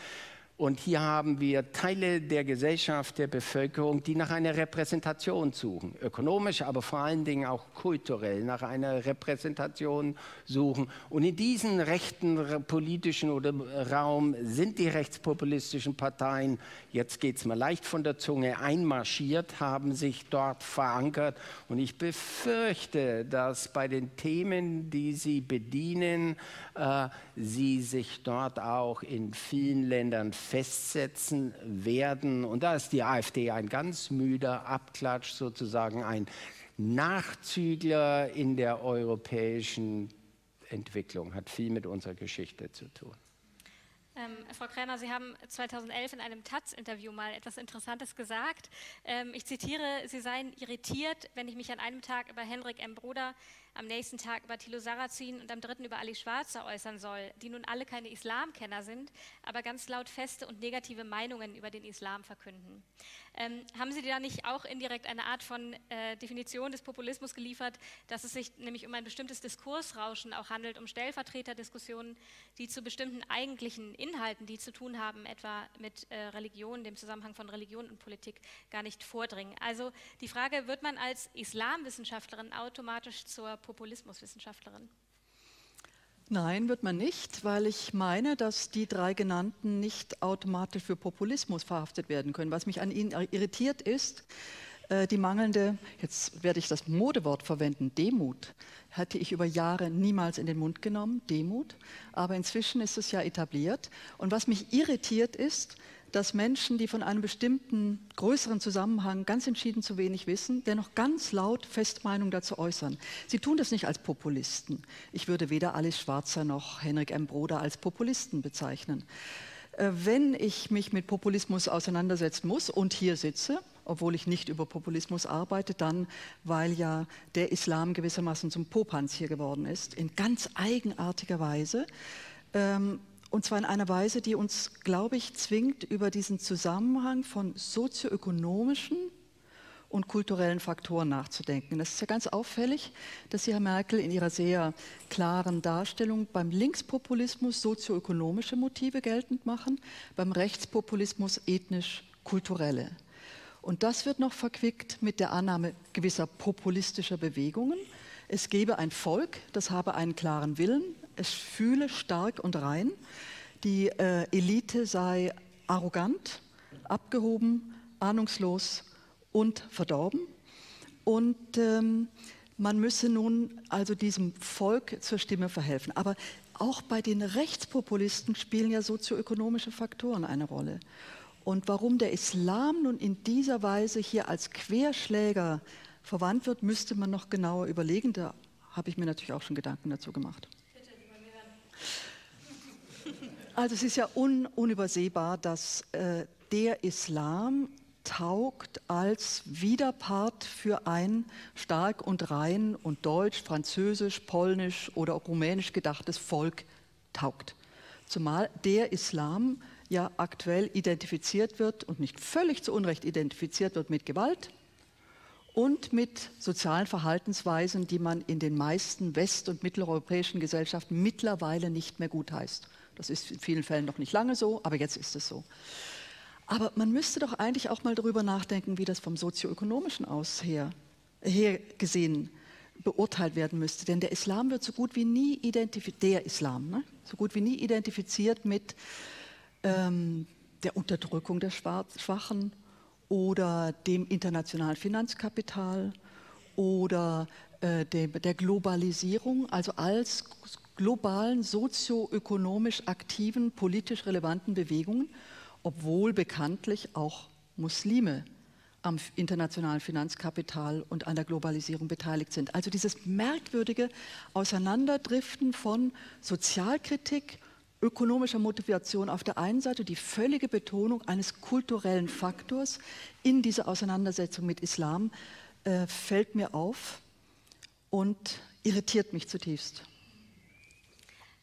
Und hier haben wir Teile der Gesellschaft, der Bevölkerung, die nach einer Repräsentation suchen. Ökonomisch, aber vor allen Dingen auch kulturell nach einer Repräsentation suchen. Und in diesem rechten politischen oder Raum sind die rechtspopulistischen Parteien, jetzt geht es mal leicht von der Zunge, einmarschiert, haben sich dort verankert. Und ich befürchte, dass bei den Themen, die sie bedienen, äh, sie sich dort auch in vielen Ländern festsetzen werden. Und da ist die AfD ein ganz müder Abklatsch, sozusagen ein Nachzügler in der europäischen Entwicklung, hat viel mit unserer Geschichte zu tun. Ähm, Frau Kräner, Sie haben 2011 in einem Taz-Interview mal etwas Interessantes gesagt. Ähm, ich zitiere, Sie seien irritiert, wenn ich mich an einem Tag über Henrik M. Broder am nächsten Tag über Thilo Sarrazin und am dritten über Ali Schwarzer äußern soll, die nun alle keine Islamkenner sind, aber ganz laut feste und negative Meinungen über den Islam verkünden. Ähm, haben Sie da nicht auch indirekt eine Art von äh, Definition des Populismus geliefert, dass es sich nämlich um ein bestimmtes Diskursrauschen auch handelt, um Stellvertreterdiskussionen, die zu bestimmten eigentlichen Inhalten, die zu tun haben, etwa mit äh, Religion, dem Zusammenhang von Religion und Politik, gar nicht vordringen? Also die Frage, wird man als Islamwissenschaftlerin automatisch zur Populismuswissenschaftlerin? Nein, wird man nicht, weil ich meine, dass die drei genannten nicht automatisch für Populismus verhaftet werden können. Was mich an ihnen irritiert ist, äh, die mangelnde, jetzt werde ich das Modewort verwenden, Demut, hatte ich über Jahre niemals in den Mund genommen, Demut, aber inzwischen ist es ja etabliert. Und was mich irritiert ist, dass Menschen, die von einem bestimmten größeren Zusammenhang ganz entschieden zu wenig wissen, dennoch ganz laut Festmeinung dazu äußern. Sie tun das nicht als Populisten. Ich würde weder Alice Schwarzer noch Henrik M. Broder als Populisten bezeichnen. Äh, wenn ich mich mit Populismus auseinandersetzen muss und hier sitze, obwohl ich nicht über Populismus arbeite, dann, weil ja der Islam gewissermaßen zum Popanz hier geworden ist, in ganz eigenartiger Weise. Ähm, und zwar in einer Weise, die uns, glaube ich, zwingt, über diesen Zusammenhang von sozioökonomischen und kulturellen Faktoren nachzudenken. Das ist ja ganz auffällig, dass Sie, Herr Merkel, in Ihrer sehr klaren Darstellung beim Linkspopulismus sozioökonomische Motive geltend machen, beim Rechtspopulismus ethnisch-kulturelle. Und das wird noch verquickt mit der Annahme gewisser populistischer Bewegungen. Es gebe ein Volk, das habe einen klaren Willen, es fühle stark und rein, die äh, Elite sei arrogant, abgehoben, ahnungslos und verdorben. Und ähm, man müsse nun also diesem Volk zur Stimme verhelfen. Aber auch bei den Rechtspopulisten spielen ja sozioökonomische Faktoren eine Rolle. Und warum der Islam nun in dieser Weise hier als Querschläger verwandt wird, müsste man noch genauer überlegen. Da habe ich mir natürlich auch schon Gedanken dazu gemacht. Also es ist ja un unübersehbar, dass äh, der Islam taugt als Widerpart für ein stark und rein und deutsch, französisch, polnisch oder auch rumänisch gedachtes Volk taugt. Zumal der Islam ja aktuell identifiziert wird und nicht völlig zu Unrecht identifiziert wird mit Gewalt und mit sozialen Verhaltensweisen, die man in den meisten west- und mitteleuropäischen Gesellschaften mittlerweile nicht mehr gutheißt. Das ist in vielen Fällen noch nicht lange so, aber jetzt ist es so. Aber man müsste doch eigentlich auch mal darüber nachdenken, wie das vom sozioökonomischen aus her, her gesehen beurteilt werden müsste. Denn der Islam wird so gut wie nie identifiziert, der Islam, ne? so gut wie nie identifiziert mit ähm, der Unterdrückung der Schwachen oder dem internationalen Finanzkapital oder äh, der, der Globalisierung, also als globalen sozioökonomisch aktiven, politisch relevanten Bewegungen obwohl bekanntlich auch Muslime am internationalen Finanzkapital und an der Globalisierung beteiligt sind. Also dieses merkwürdige Auseinanderdriften von Sozialkritik, ökonomischer Motivation auf der einen Seite, die völlige Betonung eines kulturellen Faktors in dieser Auseinandersetzung mit Islam äh, fällt mir auf und irritiert mich zutiefst.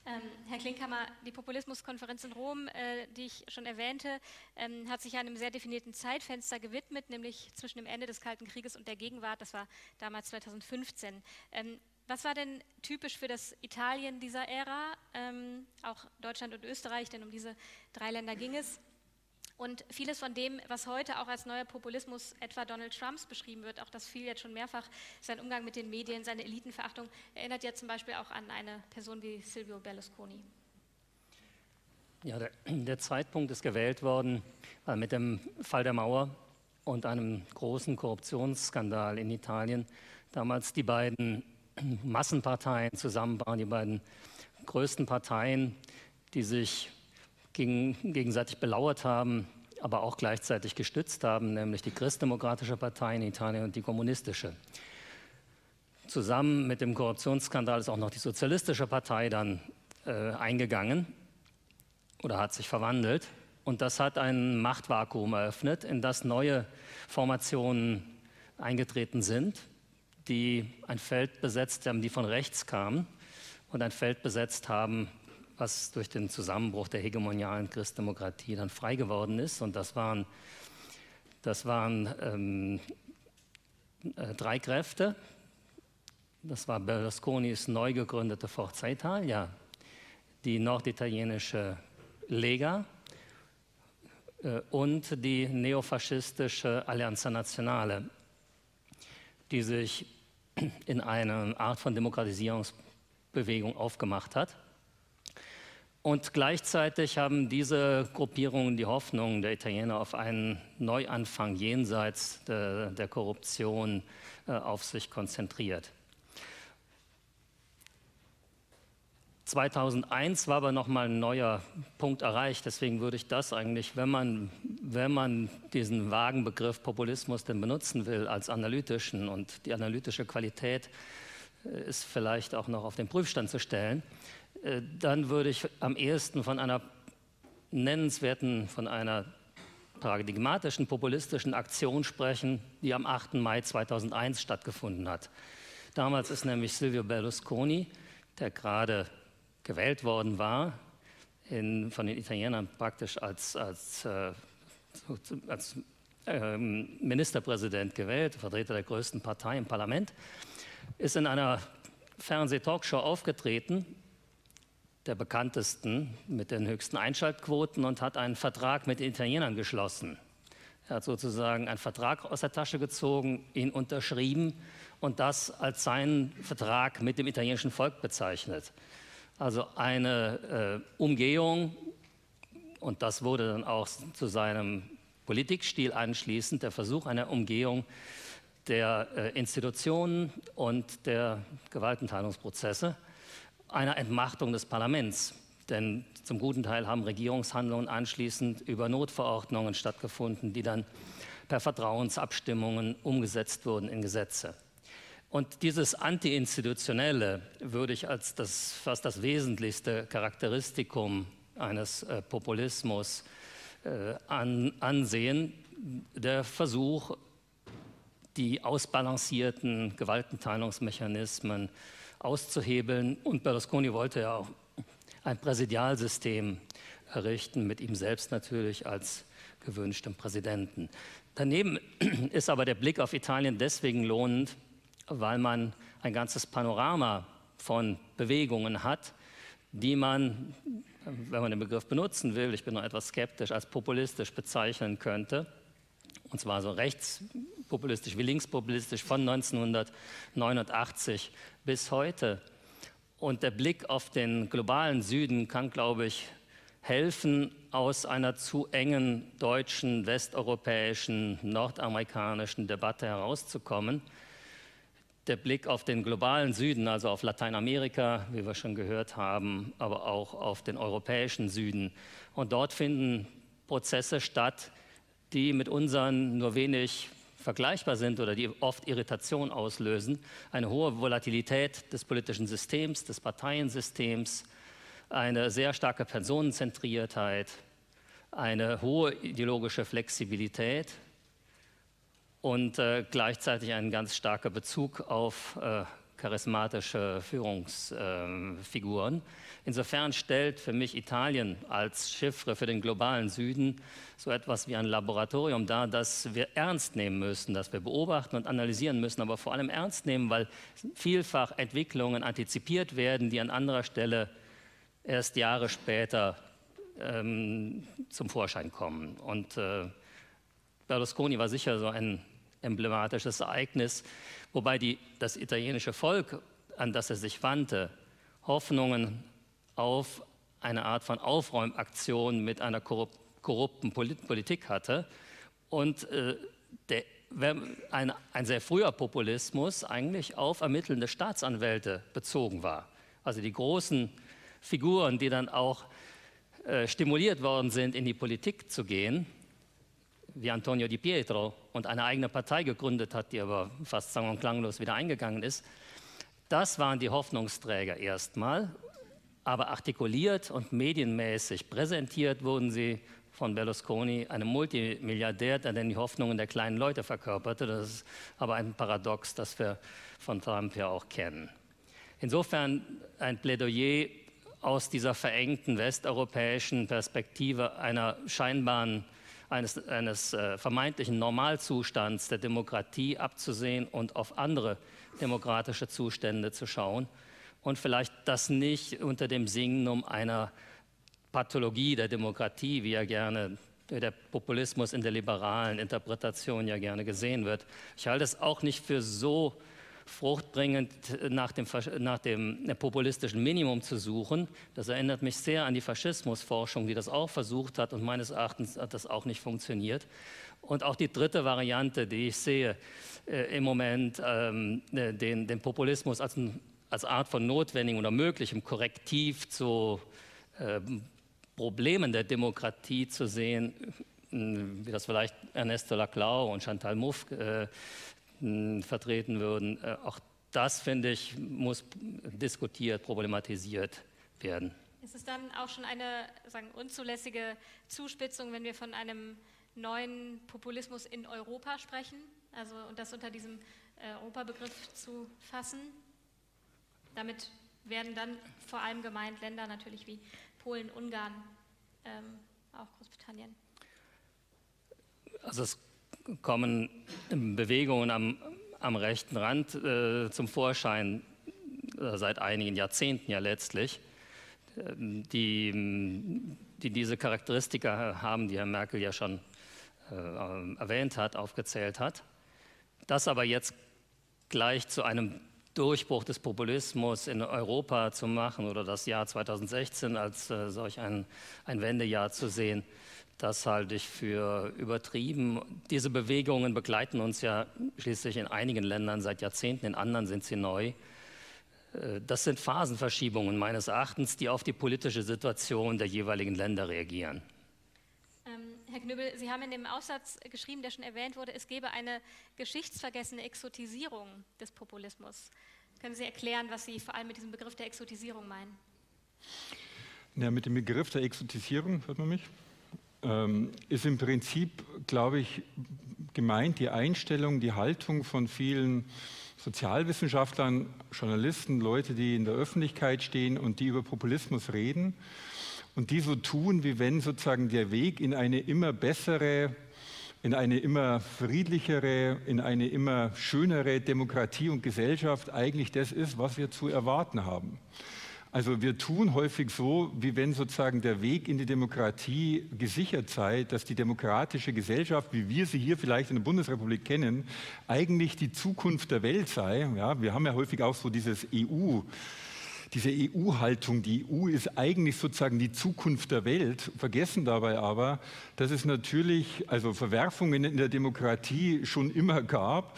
Ähm, Herr Klinkhammer, die Populismuskonferenz in Rom, äh, die ich schon erwähnte, ähm, hat sich einem sehr definierten Zeitfenster gewidmet, nämlich zwischen dem Ende des Kalten Krieges und der Gegenwart. Das war damals 2015. Ähm, was war denn typisch für das Italien dieser Ära, ähm, auch Deutschland und Österreich, denn um diese drei Länder ging es? Und vieles von dem, was heute auch als neuer Populismus etwa Donald Trumps beschrieben wird, auch das fiel jetzt schon mehrfach, sein Umgang mit den Medien, seine Elitenverachtung, erinnert ja zum Beispiel auch an eine Person wie Silvio Berlusconi. Ja, der, der Zeitpunkt ist gewählt worden äh, mit dem Fall der Mauer und einem großen Korruptionsskandal in Italien. Damals die beiden Massenparteien zusammen waren, die beiden größten Parteien, die sich gegen, gegenseitig belauert haben, aber auch gleichzeitig gestützt haben, nämlich die Christdemokratische Partei in Italien und die kommunistische. Zusammen mit dem Korruptionsskandal ist auch noch die Sozialistische Partei dann äh, eingegangen oder hat sich verwandelt. Und das hat ein Machtvakuum eröffnet, in das neue Formationen eingetreten sind, die ein Feld besetzt haben, die von rechts kamen und ein Feld besetzt haben, was durch den Zusammenbruch der hegemonialen Christdemokratie dann frei geworden ist. Und das waren, das waren ähm, äh, drei Kräfte. Das war Berlusconis neu gegründete Forza Italia, die norditalienische Lega äh, und die neofaschistische Alleanza Nazionale, die sich in eine Art von Demokratisierungsbewegung aufgemacht hat. Und gleichzeitig haben diese Gruppierungen die Hoffnung der Italiener auf einen Neuanfang jenseits de, der Korruption äh, auf sich konzentriert. 2001 war aber nochmal ein neuer Punkt erreicht. Deswegen würde ich das eigentlich, wenn man, wenn man diesen vagen Begriff Populismus denn benutzen will als analytischen und die analytische Qualität äh, ist vielleicht auch noch auf den Prüfstand zu stellen, äh, dann würde ich am ehesten von einer nennenswerten, von einer paradigmatischen populistischen Aktion sprechen, die am 8. Mai 2001 stattgefunden hat. Damals ist nämlich Silvio Berlusconi, der gerade gewählt worden war, in, von den Italienern praktisch als, als, äh, als äh, Ministerpräsident gewählt, Vertreter der größten Partei im Parlament, ist in einer Fernseh-Talkshow aufgetreten, der bekanntesten mit den höchsten Einschaltquoten und hat einen Vertrag mit den Italienern geschlossen. Er hat sozusagen einen Vertrag aus der Tasche gezogen, ihn unterschrieben und das als seinen Vertrag mit dem italienischen Volk bezeichnet. Also eine äh, Umgehung, und das wurde dann auch zu seinem Politikstil anschließend, der Versuch einer Umgehung der äh, Institutionen und der Gewaltenteilungsprozesse, einer Entmachtung des Parlaments. Denn zum guten Teil haben Regierungshandlungen anschließend über Notverordnungen stattgefunden, die dann per Vertrauensabstimmungen umgesetzt wurden in Gesetze. Und dieses Anti-Institutionelle würde ich als das, fast das wesentlichste Charakteristikum eines äh, Populismus äh, an, ansehen. Der Versuch, die ausbalancierten Gewaltenteilungsmechanismen auszuhebeln. Und Berlusconi wollte ja auch ein Präsidialsystem errichten, mit ihm selbst natürlich als gewünschtem Präsidenten. Daneben ist aber der Blick auf Italien deswegen lohnend, weil man ein ganzes Panorama von Bewegungen hat, die man, wenn man den Begriff benutzen will, ich bin noch etwas skeptisch, als populistisch bezeichnen könnte. Und zwar so rechtspopulistisch wie linkspopulistisch von 1989 bis heute. Und der Blick auf den globalen Süden kann, glaube ich, helfen, aus einer zu engen deutschen, westeuropäischen, nordamerikanischen Debatte herauszukommen der Blick auf den globalen Süden, also auf Lateinamerika, wie wir schon gehört haben, aber auch auf den europäischen Süden. Und dort finden Prozesse statt, die mit unseren nur wenig vergleichbar sind oder die oft Irritation auslösen. Eine hohe Volatilität des politischen Systems, des Parteiensystems, eine sehr starke Personenzentriertheit, eine hohe ideologische Flexibilität, und äh, gleichzeitig ein ganz starker Bezug auf äh, charismatische Führungsfiguren. Ähm, Insofern stellt für mich Italien als Chiffre für den globalen Süden so etwas wie ein Laboratorium dar, das wir ernst nehmen müssen, das wir beobachten und analysieren müssen, aber vor allem ernst nehmen, weil vielfach Entwicklungen antizipiert werden, die an anderer Stelle erst Jahre später ähm, zum Vorschein kommen. Und äh, Berlusconi war sicher so ein emblematisches Ereignis, wobei die, das italienische Volk, an das er sich wandte, Hoffnungen auf eine Art von Aufräumaktion mit einer korrupten Politik hatte und äh, der, ein, ein, sehr früher Populismus eigentlich auf ermittelnde Staatsanwälte bezogen war. Also die großen Figuren, die dann auch äh, stimuliert worden sind, in die Politik zu gehen, wie Antonio Di Pietro und eine eigene Partei gegründet hat, die aber fast sang- und klanglos wieder eingegangen ist, das waren die Hoffnungsträger erstmal, aber artikuliert und medienmäßig präsentiert wurden sie von Berlusconi, einem Multimilliardär, der dann die Hoffnungen der kleinen Leute verkörperte. Das ist aber ein Paradox, das wir von Trump ja auch kennen. Insofern ein Plädoyer aus dieser verengten westeuropäischen Perspektive einer scheinbaren eines, eines äh, vermeintlichen Normalzustands der Demokratie abzusehen und auf andere demokratische Zustände zu schauen und vielleicht das nicht unter dem Signum einer Pathologie der Demokratie, wie er gerne der Populismus in der liberalen Interpretation ja gerne gesehen wird. Ich halte es auch nicht für so fruchtbringend nach dem, nach dem populistischen Minimum zu suchen. Das erinnert mich sehr an die Faschismusforschung, die das auch versucht hat und meines Erachtens hat das auch nicht funktioniert. Und auch die dritte Variante, die ich sehe äh, im Moment, ähm, äh, den, den, Populismus als, als, Art von notwendigem oder möglichem Korrektiv zu äh, Problemen der Demokratie zu sehen, wie das vielleicht Ernesto Laclau und Chantal Mouffe äh, vertreten würden. Äh, auch das, finde ich, muss diskutiert, problematisiert werden. Ist es dann auch schon eine sagen, unzulässige Zuspitzung, wenn wir von einem neuen Populismus in Europa sprechen, also und das unter diesem äh, Europabegriff zu fassen. Damit werden dann vor allem gemeint Länder natürlich wie Polen, Ungarn, ähm, auch Großbritannien. Also es kommen Bewegungen am, am rechten Rand äh, zum Vorschein, äh, seit einigen Jahrzehnten ja letztlich, äh, die, die diese Charakteristika haben, die Herr Merkel ja schon äh, erwähnt hat, aufgezählt hat. Das aber jetzt gleich zu einem Durchbruch des Populismus in Europa zu machen oder das Jahr 2016 als äh, solch ein, ein Wendejahr zu sehen, das halte ich für übertrieben. Diese Bewegungen begleiten uns ja schließlich in einigen Ländern seit Jahrzehnten, in anderen sind sie neu. Äh, das sind Phasenverschiebungen meines Erachtens, die auf die politische Situation der jeweiligen Länder reagieren. Herr Knüppel, Sie haben in dem Aussatz geschrieben, der schon erwähnt wurde, es gebe eine geschichtsvergessene Exotisierung des Populismus. Können Sie erklären, was Sie vor allem mit diesem Begriff der Exotisierung meinen? Ja, mit dem Begriff der Exotisierung, hört man mich? ähm, ist im Prinzip, glaube ich, gemeint die Einstellung, die Haltung von vielen Sozialwissenschaftlern, Journalisten, Leute, die in der Öffentlichkeit stehen und die über Populismus reden und die so tun, wie wenn sozusagen der Weg in eine immer bessere, in eine immer friedlichere, in eine immer schönere Demokratie und Gesellschaft eigentlich das ist, was wir zu erwarten haben. Also wir tun häufig so, wie wenn sozusagen der Weg in die Demokratie gesichert sei, dass die demokratische Gesellschaft, wie wir sie hier vielleicht in der Bundesrepublik kennen, eigentlich die Zukunft der Welt sei. Ja, wir haben ja häufig auch so dieses EU diese EU-Haltung, die EU ist eigentlich sozusagen die Zukunft der Welt, vergessen dabei aber, dass es natürlich also Verwerfungen in der Demokratie schon immer gab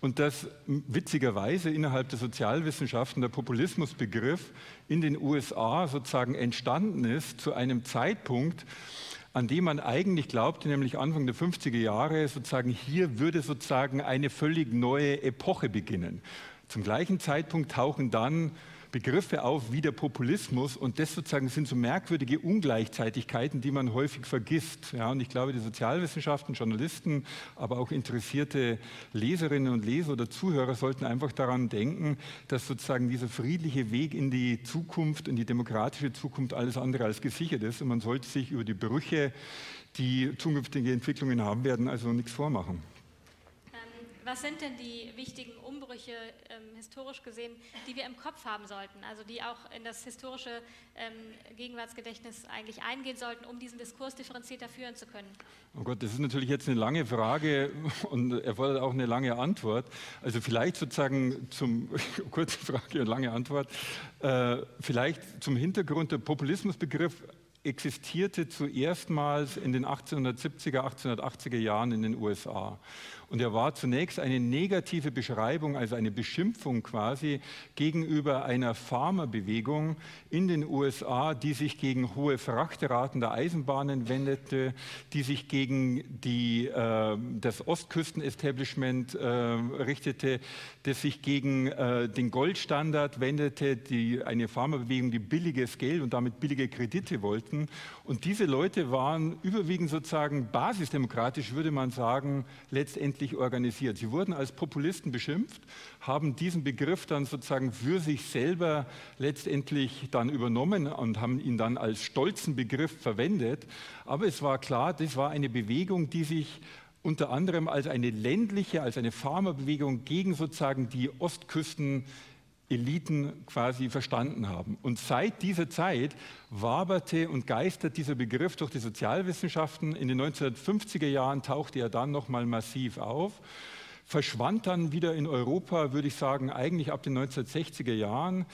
und dass witzigerweise innerhalb der Sozialwissenschaften der Populismusbegriff in den USA sozusagen entstanden ist zu einem Zeitpunkt, an dem man eigentlich glaubte, nämlich Anfang der 50er Jahre, sozusagen hier würde sozusagen eine völlig neue Epoche beginnen. Zum gleichen Zeitpunkt tauchen dann Begriffe auf wie der Populismus und das sozusagen sind so merkwürdige Ungleichzeitigkeiten, die man häufig vergisst. Ja, und ich glaube, die Sozialwissenschaften, Journalisten, aber auch interessierte Leserinnen und Leser oder Zuhörer sollten einfach daran denken, dass sozusagen dieser friedliche Weg in die Zukunft, in die demokratische Zukunft alles andere als gesichert ist und man sollte sich über die Brüche, die zukünftige Entwicklungen haben werden, also nichts vormachen. Was sind denn die wichtigen Umbrüche ähm, historisch gesehen, die wir im Kopf haben sollten, also die auch in das historische ähm, Gegenwartsgedächtnis eigentlich eingehen sollten, um diesen Diskurs differenzierter führen zu können? Oh Gott, das ist natürlich jetzt eine lange Frage und erfordert auch eine lange Antwort. Also vielleicht sozusagen zum, kurze Frage und lange Antwort, äh, vielleicht zum Hintergrund der Populismusbegriff existierte zuerstmals in den 1870er, 1880er Jahren in den USA. Und er war zunächst eine negative Beschreibung, also eine Beschimpfung quasi gegenüber einer Farmerbewegung in den USA, die sich gegen hohe Frachteraten der Eisenbahnen wendete, die sich gegen die, äh, das Ostküstenestablishment äh, richtete, das sich gegen äh, den Goldstandard wendete, die, eine Farmerbewegung, die billiges Geld und damit billige Kredite wollten. Und diese Leute waren überwiegend sozusagen basisdemokratisch, würde man sagen, letztendlich letztlich organisiert. Sie wurden als Populisten beschimpft, haben diesen Begriff dann sozusagen für sich selber letztendlich dann übernommen und haben ihn dann als stolzen Begriff verwendet. Aber es war klar, das war eine Bewegung, die sich unter anderem als eine ländliche, als eine Farmerbewegung gegen sozusagen die Ostküsten Eliten quasi verstanden haben. Und seit dieser Zeit waberte und geistert dieser Begriff durch die Sozialwissenschaften. In den 1950er Jahren tauchte er dann nochmal massiv auf, verschwand dann wieder in Europa, würde ich sagen, eigentlich ab den 1960er Jahren.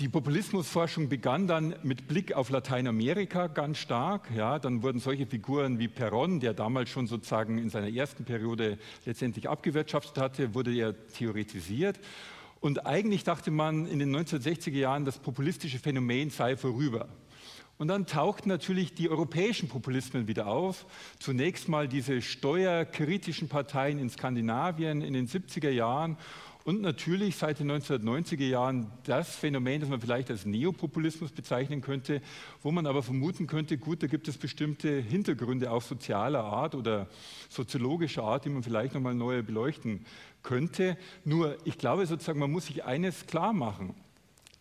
Die Populismusforschung begann dann mit Blick auf Lateinamerika ganz stark. Ja, dann wurden solche Figuren wie Perón, der damals schon sozusagen in seiner ersten Periode letztendlich abgewirtschaftet hatte, wurde er theoretisiert. Und eigentlich dachte man in den 1960er Jahren, das populistische Phänomen sei vorüber. Und dann tauchten natürlich die europäischen Populismen wieder auf. Zunächst mal diese steuerkritischen Parteien in Skandinavien in den 70er Jahren und natürlich seit den 1990er Jahren das Phänomen, das man vielleicht als Neopopulismus bezeichnen könnte, wo man aber vermuten könnte, gut, da gibt es bestimmte Hintergründe auch sozialer Art oder soziologischer Art, die man vielleicht nochmal neu beleuchten könnte. Nur, ich glaube sozusagen, man muss sich eines klar machen.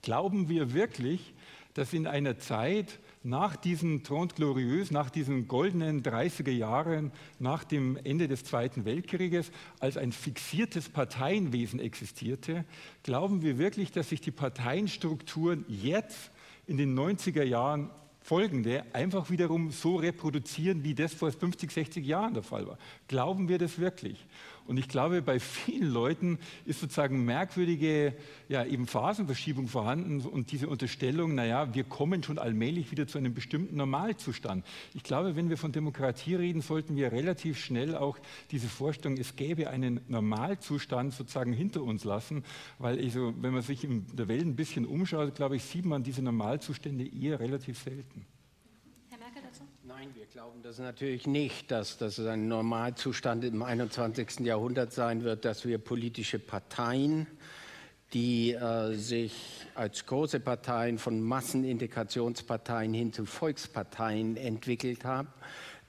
Glauben wir wirklich, dass in einer Zeit, nach diesem Trente Glorieus, nach diesen goldenen 30er Jahren, nach dem Ende des Zweiten Weltkrieges, als ein fixiertes Parteienwesen existierte, glauben wir wirklich, dass sich die Parteienstrukturen jetzt in den 90er Jahren folgende einfach wiederum so reproduzieren, wie das vor 50, 60 Jahren der Fall war. Glauben wir das wirklich? Und ich glaube, bei vielen Leuten ist sozusagen merkwürdige ja, eben Phasenverschiebung vorhanden und diese Unterstellung, naja, wir kommen schon allmählich wieder zu einem bestimmten Normalzustand. Ich glaube, wenn wir von Demokratie reden, sollten wir relativ schnell auch diese Vorstellung, es gäbe einen Normalzustand sozusagen hinter uns lassen, weil also, wenn man sich in der Welt ein bisschen umschaut, glaube ich, sieht man diese Normalzustände eher relativ selten. Nein, wir glauben das natürlich nicht, dass das ein Normalzustand im 21. Jahrhundert sein wird, dass wir politische Parteien, die äh, sich als große Parteien von Massenintegrationsparteien hin zu Volksparteien entwickelt haben,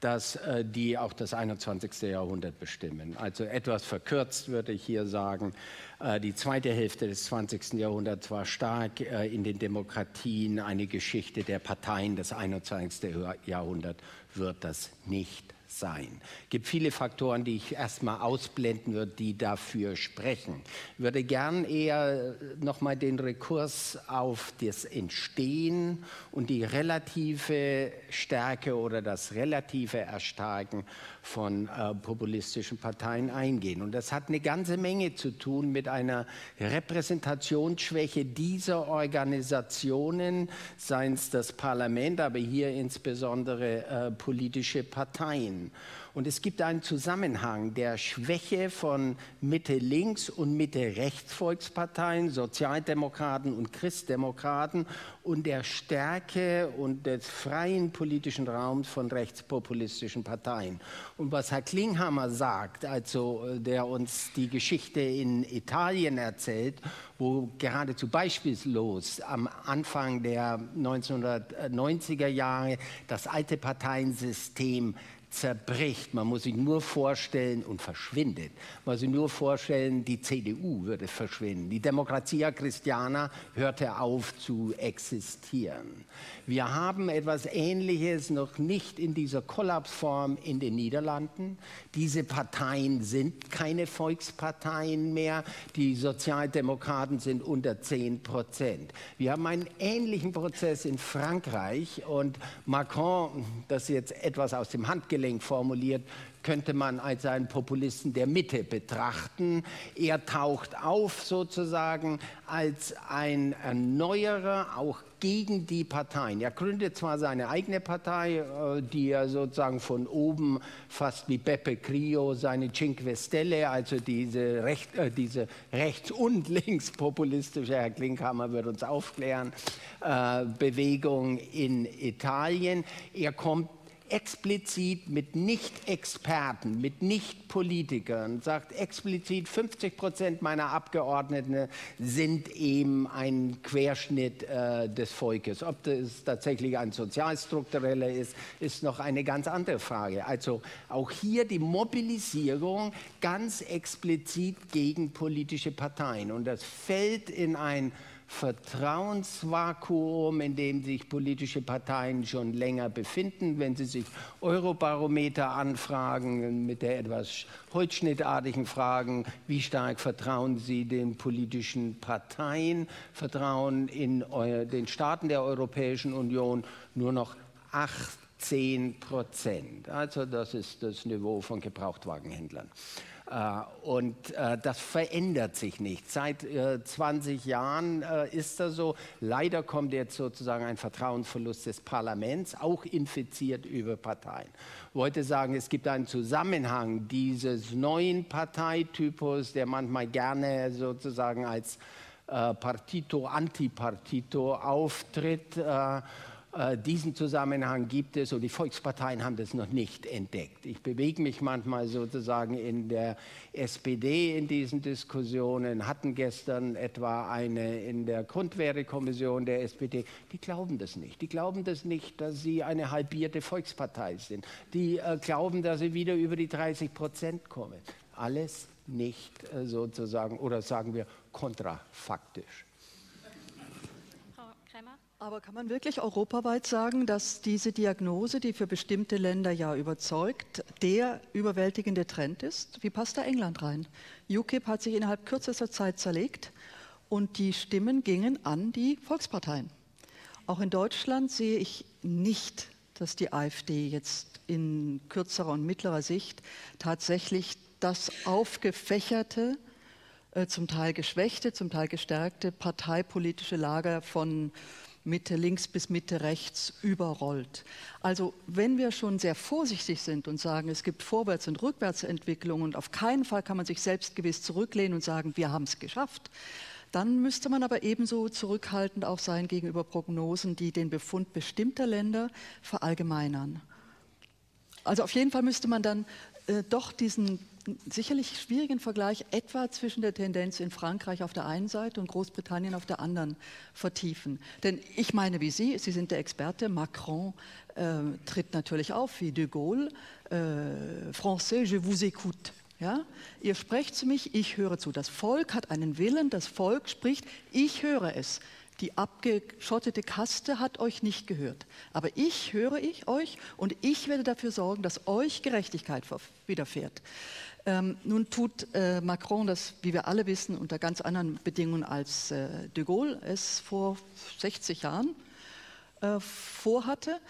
dass äh, die auch das 21. Jahrhundert bestimmen. Also etwas verkürzt würde ich hier sagen, äh, die zweite Hälfte des 20. Jahrhunderts war stark äh, in den Demokratien eine Geschichte der Parteien. Das 21. Jahrhundert wird das nicht sein. Es gibt viele Faktoren, die ich erstmal ausblenden würde, die dafür sprechen. Ich würde gern eher nochmal den Rekurs auf das Entstehen und die relative Stärke oder das relative Erstarken von äh, populistischen Parteien eingehen. Und das hat eine ganze Menge zu tun mit einer Repräsentationsschwäche dieser Organisationen, seien es das Parlament, aber hier insbesondere äh, politische Parteien. Und es gibt einen Zusammenhang der Schwäche von Mitte-Links- und Mitte-Rechts-Volksparteien, Sozialdemokraten und Christdemokraten und der Stärke und des freien politischen Raums von rechtspopulistischen Parteien. Und was Herr Klinghammer sagt, also äh, der uns die Geschichte in Italien erzählt, wo geradezu beispielslos am Anfang der 1990er Jahre das alte Parteiensystem zerbricht. Man muss sich nur vorstellen und verschwindet. Man muss sich nur vorstellen, die CDU würde verschwinden. Die Demokratia Christiana hörte auf zu existieren. Wir haben etwas Ähnliches noch nicht in dieser Kollapsform in den Niederlanden. Diese Parteien sind keine Volksparteien mehr. Die Sozialdemokraten sind unter 10 Prozent. Wir haben einen ähnlichen Prozess in Frankreich und Macron, das jetzt etwas aus dem Handgelenk formuliert, könnte man als einen Populisten der Mitte betrachten. Er taucht auf sozusagen als ein Erneuerer, auch gegen die Parteien. Er gründet zwar seine eigene Partei, äh, die er sozusagen von oben fast wie Beppe Grillo seine Cinque Stelle, also diese, Recht, äh, diese rechts- und linkspopulistische, Herr Klinkhammer wird uns aufklären, äh, Bewegung in Italien. Er kommt explizit mit Nicht-Experten, mit Nicht-Politikern, sagt explizit, 50 Prozent meiner Abgeordneten sind eben ein Querschnitt äh, des Volkes. Ob das tatsächlich ein sozialstruktureller ist, ist noch eine ganz andere Frage. Also auch hier die Mobilisierung ganz explizit gegen politische Parteien. Und das fällt in ein Vertrauensvakuum, in dem sich politische Parteien schon länger befinden. Wenn Sie sich Eurobarometer anfragen, mit der etwas holzschnittartigen Fragen, wie stark vertrauen Sie den politischen Parteien, vertrauen in den Staaten der Europäischen Union nur noch 18 Prozent. Also das ist das Niveau von Gebrauchtwagenhändlern. Äh, und äh, das verändert sich nicht. Seit 20 äh, Jahren ist das so. Leider kommt jetzt sozusagen ein Vertrauensverlust des Parlaments, auch infiziert über Parteien. Ich wollte sagen, es gibt einen Zusammenhang dieses neuen Parteitypus, der manchmal gerne sozusagen als Partito, Antipartito auftritt diesen Zusammenhang gibt es und die Volksparteien haben das noch nicht entdeckt. Ich bewege mich manchmal sozusagen in der SPD in diesen Diskussionen, hatten gestern etwa eine in der Grundwehrekommission der SPD. Die glauben das nicht. Die glauben das nicht, dass sie eine halbierte Volkspartei sind. Die äh, glauben, dass sie wieder über die 30 Prozent kommen. Alles nicht äh, sozusagen, oder sagen wir kontrafaktisch. Aber kann man wirklich europaweit sagen, dass diese Diagnose, die für bestimmte Länder ja überzeugt, der überwältigende Trend ist? Wie passt da England rein? UKIP hat sich innerhalb kürzester Zeit zerlegt und die Stimmen gingen an die Volksparteien. Auch in Deutschland sehe ich nicht, dass die AfD jetzt in kürzerer und mittlerer Sicht tatsächlich das aufgefächerte, äh, zum Teil geschwächte, zum Teil gestärkte parteipolitische Lager von Mitte links bis Mitte rechts überrollt. Also wenn wir schon sehr vorsichtig sind und sagen, es gibt Vorwärts- und Rückwärtsentwicklungen und auf keinen Fall kann man sich selbstgewiss zurücklehnen und sagen, wir haben es geschafft, dann müsste man aber ebenso zurückhaltend auch sein gegenüber Prognosen, die den Befund bestimmter Länder verallgemeinern. Also auf jeden Fall müsste man dann äh, doch diesen sicherlich schwierigen Vergleich etwa zwischen der Tendenz in Frankreich auf der einen Seite und Großbritannien auf der anderen vertiefen. Denn ich meine wie Sie, Sie sind der Experte, Macron äh, tritt natürlich auf wie de Gaulle, äh, Français, je vous écoute. Ja? Ihr sprecht zu mich, ich höre zu. Das Volk hat einen Willen, das Volk spricht, ich höre es. Die abgeschottete Kaste hat euch nicht gehört. Aber ich höre ich euch und ich werde dafür sorgen, dass euch Gerechtigkeit widerfährt. Ähm, nun tut äh, Macron das, wie wir alle wissen, unter ganz anderen Bedingungen als äh, de Gaulle es vor 60 Jahren äh, vorhatte.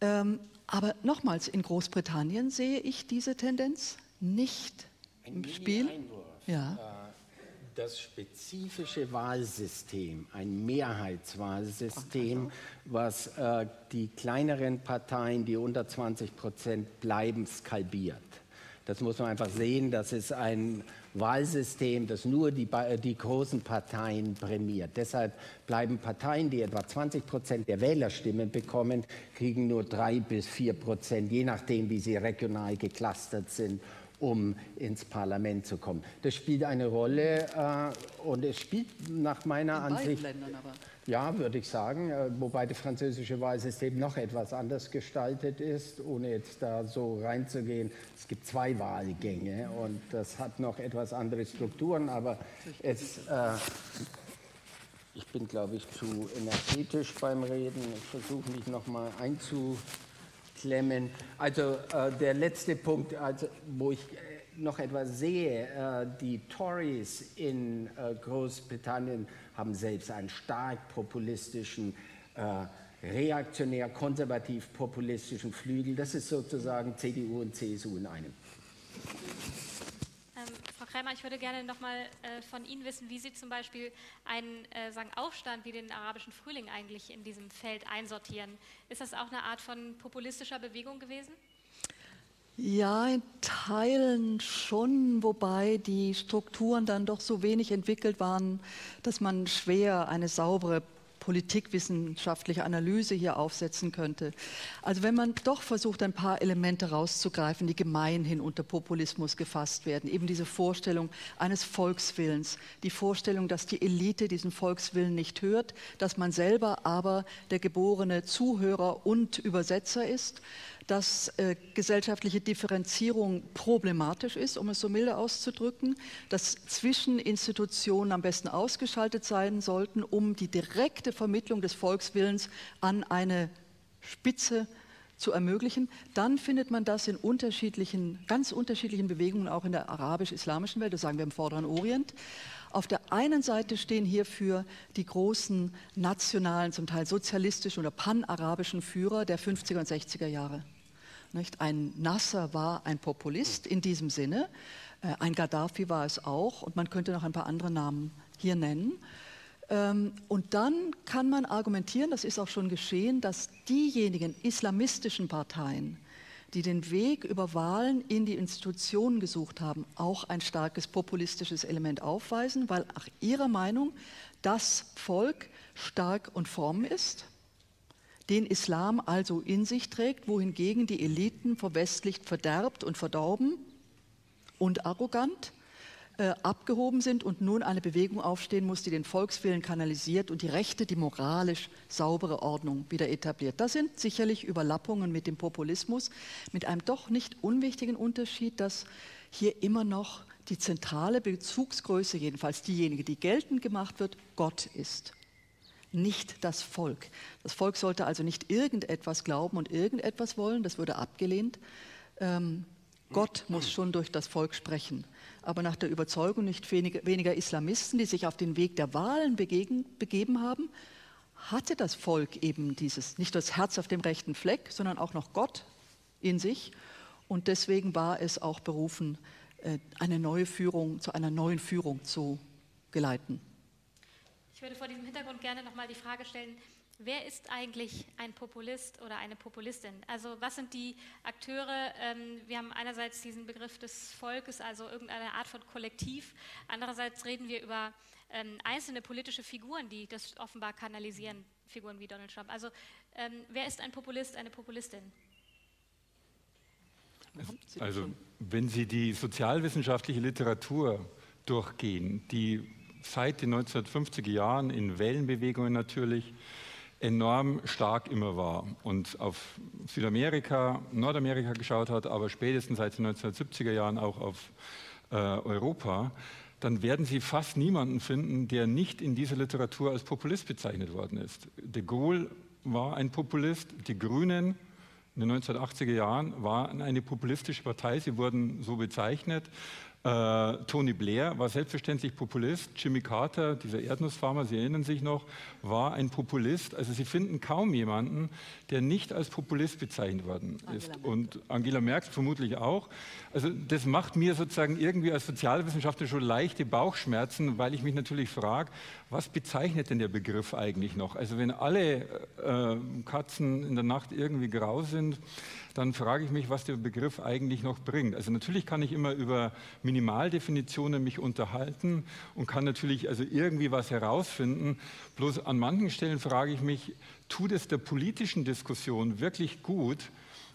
Ähm, aber nochmals, in Großbritannien sehe ich diese Tendenz nicht Ein im Spiel. Ja. Äh, das spezifische Wahlsystem, ein Mehrheitswahlsystem, was äh, die kleineren Parteien, die unter 20 Prozent bleiben, skalbiert. Das muss man einfach sehen. Das ist ein Wahlsystem, das nur die, die, großen Parteien prämiert. Deshalb bleiben Parteien, die etwa 20 Prozent der Wählerstimmen bekommen, kriegen nur drei bis vier Prozent, je nachdem, wie sie regional geclustert sind um ins Parlament zu kommen. Das spielt eine Rolle äh, und es spielt nach meiner In Ansicht. Ländern aber. Ja, würde ich sagen, äh, wobei das französische Wahlsystem noch etwas anders gestaltet ist, ohne jetzt da so reinzugehen. Es gibt zwei Wahlgänge und das hat noch etwas andere Strukturen, aber es. Äh, ich bin, glaube ich, zu energetisch beim Reden. Ich versuche mich noch mal einzu klemmen. Also äh, der letzte Punkt, also, wo ich noch etwas sehe, äh, die Tories in äh, Großbritannien haben selbst einen stark populistischen, äh, reaktionär, konservativ-populistischen Flügel. Das ist sozusagen CDU und CSU in einem. Krämer, ich würde gerne noch mal äh, von Ihnen wissen, wie Sie zum Beispiel einen äh, sagen Aufstand wie den arabischen Frühling eigentlich in diesem Feld einsortieren. Ist das auch eine Art von populistischer Bewegung gewesen? Ja, in Teilen schon, wobei die Strukturen dann doch so wenig entwickelt waren, dass man schwer eine saubere politikwissenschaftliche Analyse hier aufsetzen könnte. Also wenn man doch versucht, ein paar Elemente rauszugreifen, die gemeinhin unter Populismus gefasst werden, eben diese Vorstellung eines Volkswillens, die Vorstellung, dass die Elite diesen Volkswillen nicht hört, dass man selber aber der geborene Zuhörer und Übersetzer ist, dass äh, gesellschaftliche Differenzierung problematisch ist, um es so milde auszudrücken, dass Zwischeninstitutionen am besten ausgeschaltet sein sollten, um die direkte Vermittlung des Volkswillens an eine Spitze zu ermöglichen, dann findet man das in unterschiedlichen, ganz unterschiedlichen Bewegungen, auch in der arabisch-islamischen Welt, das sagen wir im Vorderen Orient. Auf der einen Seite stehen hierfür die großen nationalen, zum Teil sozialistischen oder panarabischen Führer der 50er und 60er Jahre. Nicht? Ein Nasser war ein Populist in diesem Sinne, äh, ein Gaddafi war es auch und man könnte noch ein paar andere Namen hier nennen. Ähm, und dann kann man argumentieren, das ist auch schon geschehen, dass diejenigen islamistischen Parteien, die den Weg über Wahlen in die Institutionen gesucht haben, auch ein starkes populistisches Element aufweisen, weil nach ihrer Meinung das Volk stark und fromm ist den Islam also in sich trägt, wohingegen die Eliten verwestlicht, verderbt und verdorben und arrogant äh, abgehoben sind und nun eine Bewegung aufstehen muss, die den Volkswillen kanalisiert und die rechte, die moralisch saubere Ordnung wieder etabliert. Das sind sicherlich Überlappungen mit dem Populismus, mit einem doch nicht unwichtigen Unterschied, dass hier immer noch die zentrale Bezugsgröße, jedenfalls diejenige, die geltend gemacht wird, Gott ist nicht das Volk. Das Volk sollte also nicht irgendetwas glauben und irgendetwas wollen, das würde abgelehnt. Ähm, Gott muss schon durch das Volk sprechen. Aber nach der Überzeugung nicht weniger, weniger Islamisten, die sich auf den Weg der Wahlen begegen, begeben haben, hatte das Volk eben dieses, nicht das Herz auf dem rechten Fleck, sondern auch noch Gott in sich. Und deswegen war es auch berufen, äh, eine neue Führung, zu einer neuen Führung zu geleiten würde vor diesem Hintergrund gerne nochmal die Frage stellen, wer ist eigentlich ein Populist oder eine Populistin? Also was sind die Akteure? Ähm, wir haben einerseits diesen Begriff des Volkes, also irgendeine Art von Kollektiv. Andererseits reden wir über ähm, einzelne politische Figuren, die das offenbar kanalisieren, Figuren wie Donald Trump. Also ähm, wer ist ein Populist, eine Populistin? Also wenn Sie die sozialwissenschaftliche Literatur durchgehen, die seit den 1950er Jahren in Wellenbewegungen natürlich enorm stark immer war und auf Südamerika, Nordamerika geschaut hat, aber spätestens seit den 1970er Jahren auch auf äh, Europa, dann werden Sie fast niemanden finden, der nicht in dieser Literatur als Populist bezeichnet worden ist. De Gaulle war ein Populist, die Grünen in den 1980er Jahren waren eine populistische Partei, sie wurden so bezeichnet. Äh, Tony Blair war selbstverständlich Populist. Jimmy Carter, dieser Erdnussfarmer, Sie erinnern sich noch, war ein Populist. Also Sie finden kaum jemanden, der nicht als Populist bezeichnet worden ist. Angela Und Angela Merkel vermutlich auch. Also das macht mir sozusagen irgendwie als Sozialwissenschaftler schon leichte Bauchschmerzen, weil ich mich natürlich frage, was bezeichnet denn der Begriff eigentlich noch? Also wenn alle äh, Katzen in der Nacht irgendwie grau sind, dann frage ich mich, was der Begriff eigentlich noch bringt. Also natürlich kann ich immer über Minimaldefinitionen mich unterhalten und kann natürlich also irgendwie was herausfinden. Bloß an manchen Stellen frage ich mich, tut es der politischen Diskussion wirklich gut,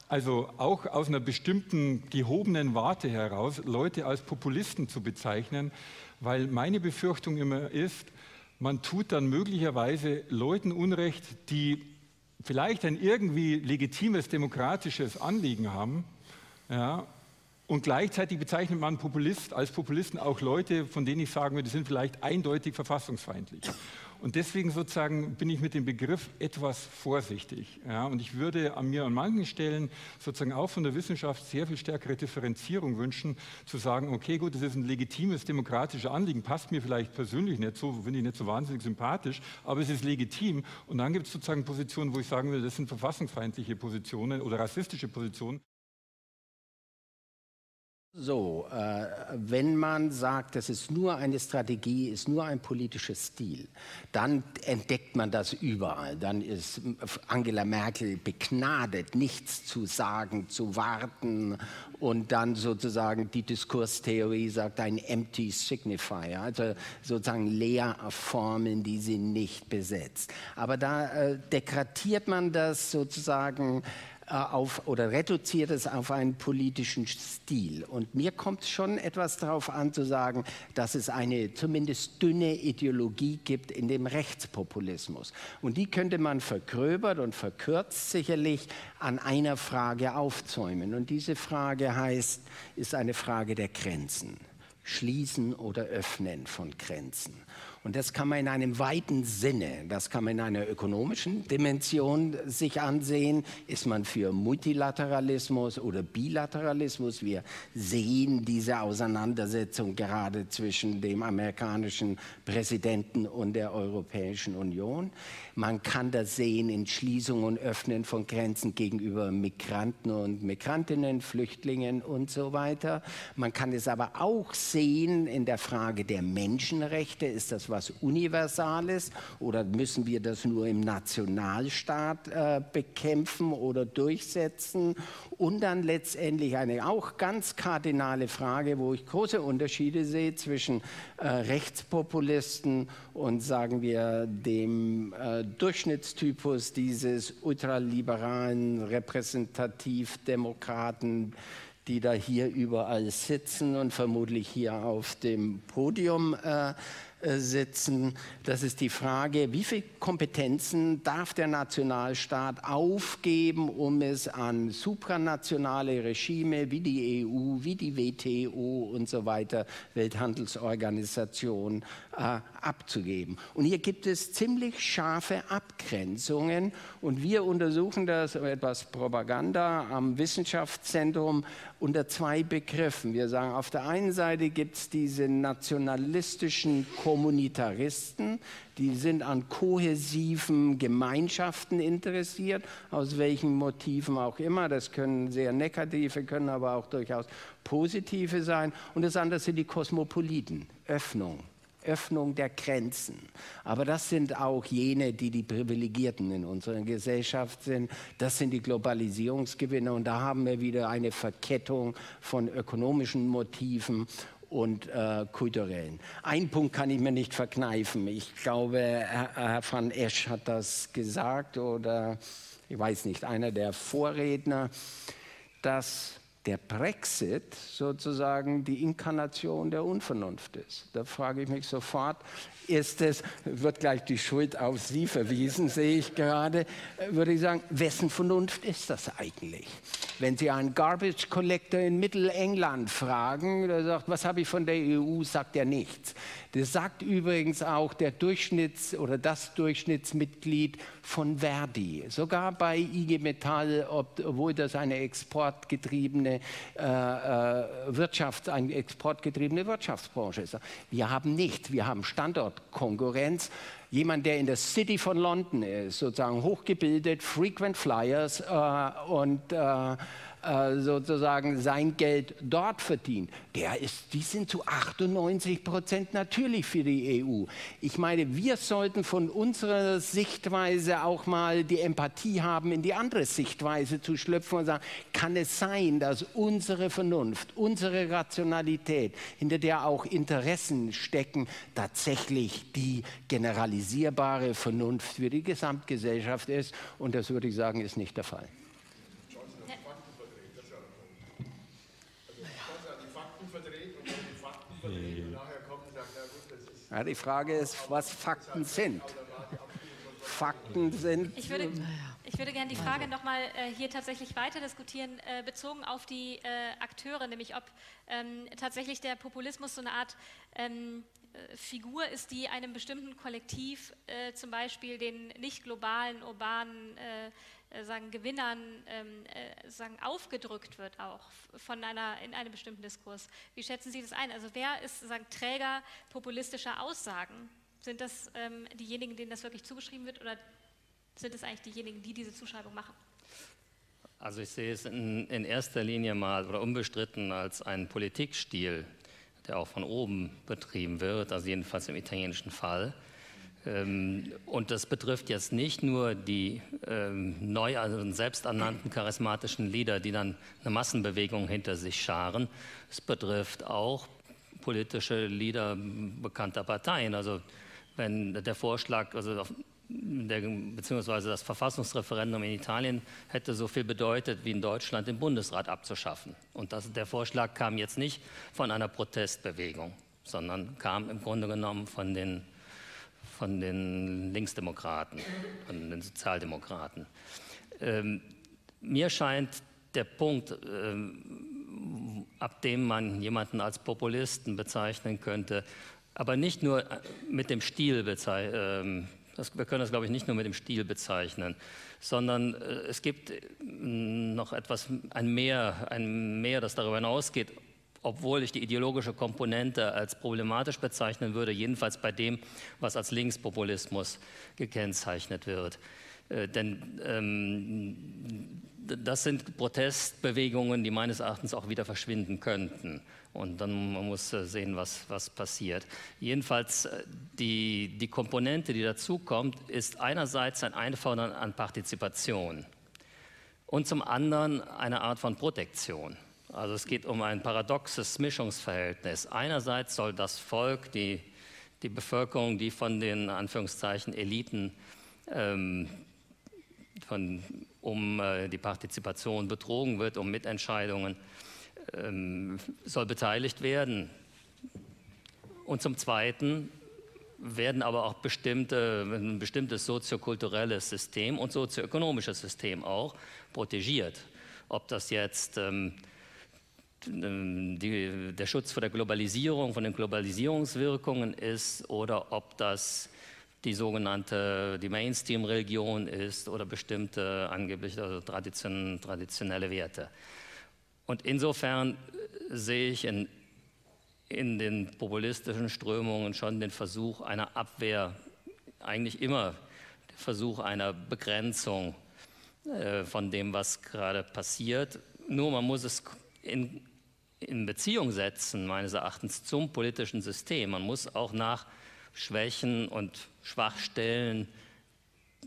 also auch aus einer bestimmten gehobenen Warte heraus Leute als Populisten zu bezeichnen, weil meine Befürchtung immer ist, man tut dann möglicherweise Leuten Unrecht, die vielleicht ein irgendwie legitimes demokratisches Anliegen haben, ja, und gleichzeitig bezeichnet man Populist, als Populisten auch Leute, von denen ich sagen würde, die sind vielleicht eindeutig verfassungsfeindlich. Und deswegen sozusagen bin ich mit dem Begriff etwas vorsichtig. Ja, und ich würde an mir an manchen Stellen sozusagen auch von der Wissenschaft sehr viel stärkere Differenzierung wünschen, zu sagen, okay, gut, das ist ein legitimes demokratisches Anliegen, passt mir vielleicht persönlich nicht so, finde ich nicht so wahnsinnig sympathisch, aber es ist legitim. Und dann gibt es sozusagen Positionen, wo ich sagen will, das sind verfassungsfeindliche Positionen oder rassistische Positionen. So, äh, wenn man sagt, das ist nur eine Strategie, ist nur ein politisches Stil, dann entdeckt man das überall. Dann ist Angela Merkel begnadet, nichts zu sagen, zu warten und dann sozusagen die Diskurstheorie sagt ein empty signifier, also sozusagen Leerformen, die sie nicht besetzt. Aber da äh, dekratiert man das sozusagen auf oder reduziert es auf einen politischen Stil. Und mir kommt schon etwas darauf an zu sagen, dass es eine zumindest dünne Ideologie gibt in dem Rechtspopulismus. Und die könnte man vergröbert und verkürzt sicherlich an einer Frage aufzäumen. Und diese Frage heißt, ist eine Frage der Grenzen. Schließen oder Öffnen von Grenzen. Und das kann man in einem weiten Sinne, das kann man in einer ökonomischen Dimension sich ansehen. Ist man für Multilateralismus oder Bilateralismus? Wir sehen diese Auseinandersetzung gerade zwischen dem amerikanischen Präsidenten und der Europäischen Union. Man kann das sehen in Schließung und Öffnen von Grenzen gegenüber Migranten und Migrantinnen, Flüchtlingen und so weiter. Man kann es aber auch sehen, in der Frage der Menschenrechte? Ist das was Universales oder müssen wir das nur im Nationalstaat äh, bekämpfen oder durchsetzen? Und dann letztendlich eine auch ganz kardinale Frage, wo ich große Unterschiede sehe zwischen äh, Rechtspopulisten und sagen wir dem äh, Durchschnittstypus dieses ultraliberalen Repräsentativdemokraten, die da hier überall sitzen und vermutlich hier auf dem Podium äh, sitzen. Das ist die Frage, wie viele Kompetenzen darf der Nationalstaat aufgeben, um es an supranationale Regime wie die EU, wie die WTO und so weiter, Welthandelsorganisation, äh, abzugeben. Und hier gibt es ziemlich scharfe Abgrenzungen und wir untersuchen das etwas Propaganda am Wissenschaftszentrum unter zwei Begriffen. Wir sagen, auf der einen Seite gibt es diese nationalistischen Kommunitaristen, die sind an kohäsiven Gemeinschaften interessiert, aus welchen Motiven auch immer. Das können sehr negative, können aber auch durchaus positive sein. Und das andere sind die Kosmopoliten, Öffnung. Öffnung der Grenzen. Aber das sind auch jene, die die Privilegierten in unserer Gesellschaft sind. Das sind die Globalisierungsgewinner. Und da haben wir wieder eine Verkettung von ökonomischen Motiven und äh, kulturellen. Ein Punkt kann ich mir nicht verkneifen. Ich glaube, Herr, Herr van Esch hat das gesagt oder ich weiß nicht, einer der Vorredner, dass der Brexit sozusagen die Inkarnation der Unvernunft ist. Da frage ich mich sofort, ist es, wird gleich die Schuld auf Sie verwiesen, sehe ich gerade, würde ich sagen, wessen Vernunft ist das eigentlich? Wenn Sie einen Garbage Collector in Mittelengland fragen, der sagt, was habe ich von der EU, sagt er nichts. Das sagt übrigens auch der Durchschnitts- oder das Durchschnittsmitglied von Verdi. Sogar bei IG Metall, obwohl das eine exportgetriebene äh, äh, Wirtschaft, eine exportgetriebene Wirtschaftsbranche ist. Wir haben nicht, wir haben Standortkonkurrenz. Jemand, der in der City von London ist, sozusagen hochgebildet, Frequent Flyers äh, und äh, äh, sozusagen sein Geld dort verdient, der ist, die sind zu 98 Prozent natürlich für die EU. Ich meine, wir sollten von unserer Sichtweise auch mal die Empathie haben, in die andere Sichtweise zu schlüpfen und sagen, kann es sein, dass unsere Vernunft, unsere Rationalität, hinter der auch Interessen stecken, tatsächlich die generalisierbare Vernunft für die Gesamtgesellschaft ist? Und das würde ich sagen, ist nicht der Fall. Ja, die Frage ist, was Fakten sind. Fakten sind. Ich würde, ich würde gerne die Frage nochmal äh, hier tatsächlich weiter diskutieren, äh, bezogen auf die äh, Akteure, nämlich ob ähm, tatsächlich der Populismus so eine Art ähm, äh, Figur ist, die einem bestimmten Kollektiv, äh, zum Beispiel den nicht globalen, urbanen äh, äh, sagen, Gewinnern ähm, äh, sagen, aufgedrückt wird auch von einer, in einem bestimmten Diskurs. Wie schätzen Sie das ein? Also wer ist sagen, Träger populistischer Aussagen? Sind das ähm, diejenigen, denen das wirklich zugeschrieben wird oder sind es eigentlich diejenigen, die diese Zuschreibung machen? Also ich sehe es in, in erster Linie mal oder unbestritten als einen Politikstil, der auch von oben betrieben wird, also jedenfalls im italienischen Fall. Ähm, und das betrifft jetzt nicht nur die ähm, neu also selbsternannten charismatischen Leader, die dann eine Massenbewegung hinter sich scharen. Es betrifft auch politische Leader bekannter Parteien. Also wenn der Vorschlag, also der, beziehungsweise das Verfassungsreferendum in Italien hätte so viel bedeutet, wie in Deutschland den Bundesrat abzuschaffen. Und das, der Vorschlag kam jetzt nicht von einer Protestbewegung, sondern kam im Grunde genommen von den von den Linksdemokraten, von den Sozialdemokraten. Ähm, mir scheint der Punkt, ähm, ab dem man jemanden als Populisten bezeichnen könnte, aber nicht nur mit dem Stil bezeichnen, äh, wir können das, glaube ich, nicht nur mit dem Stil bezeichnen, sondern äh, es gibt noch etwas, ein Mehr, ein Mehr, das darüber hinausgeht, obwohl ich die ideologische Komponente als problematisch bezeichnen würde, jedenfalls bei dem, was als Linkspopulismus gekennzeichnet wird. Äh, denn ähm, das sind Protestbewegungen, die meines Erachtens auch wieder verschwinden könnten. Und dann man muss äh, sehen, was, was passiert. Jedenfalls äh, die, die Komponente, die dazukommt, ist einerseits ein Einfordern an Partizipation und zum anderen eine Art von Protektion. Also es geht um ein paradoxes Mischungsverhältnis. Einerseits soll das Volk, die, die Bevölkerung, die von den Anführungszeichen Eliten ähm, von, um äh, die Partizipation betrogen wird, um Mitentscheidungen, ähm, soll beteiligt werden. Und zum Zweiten werden aber auch bestimmte, ein bestimmtes soziokulturelles System und sozioökonomisches System auch protegiert. Ob das jetzt ähm, die, der Schutz vor der Globalisierung, von den Globalisierungswirkungen ist oder ob das die sogenannte die Mainstream-Religion ist oder bestimmte angeblich also tradition, traditionelle Werte. Und insofern sehe ich in, in den populistischen Strömungen schon den Versuch einer Abwehr, eigentlich immer der Versuch einer Begrenzung äh, von dem, was gerade passiert. Nur man muss es in, in Beziehung setzen, meines Erachtens, zum politischen System. Man muss auch nach Schwächen und Schwachstellen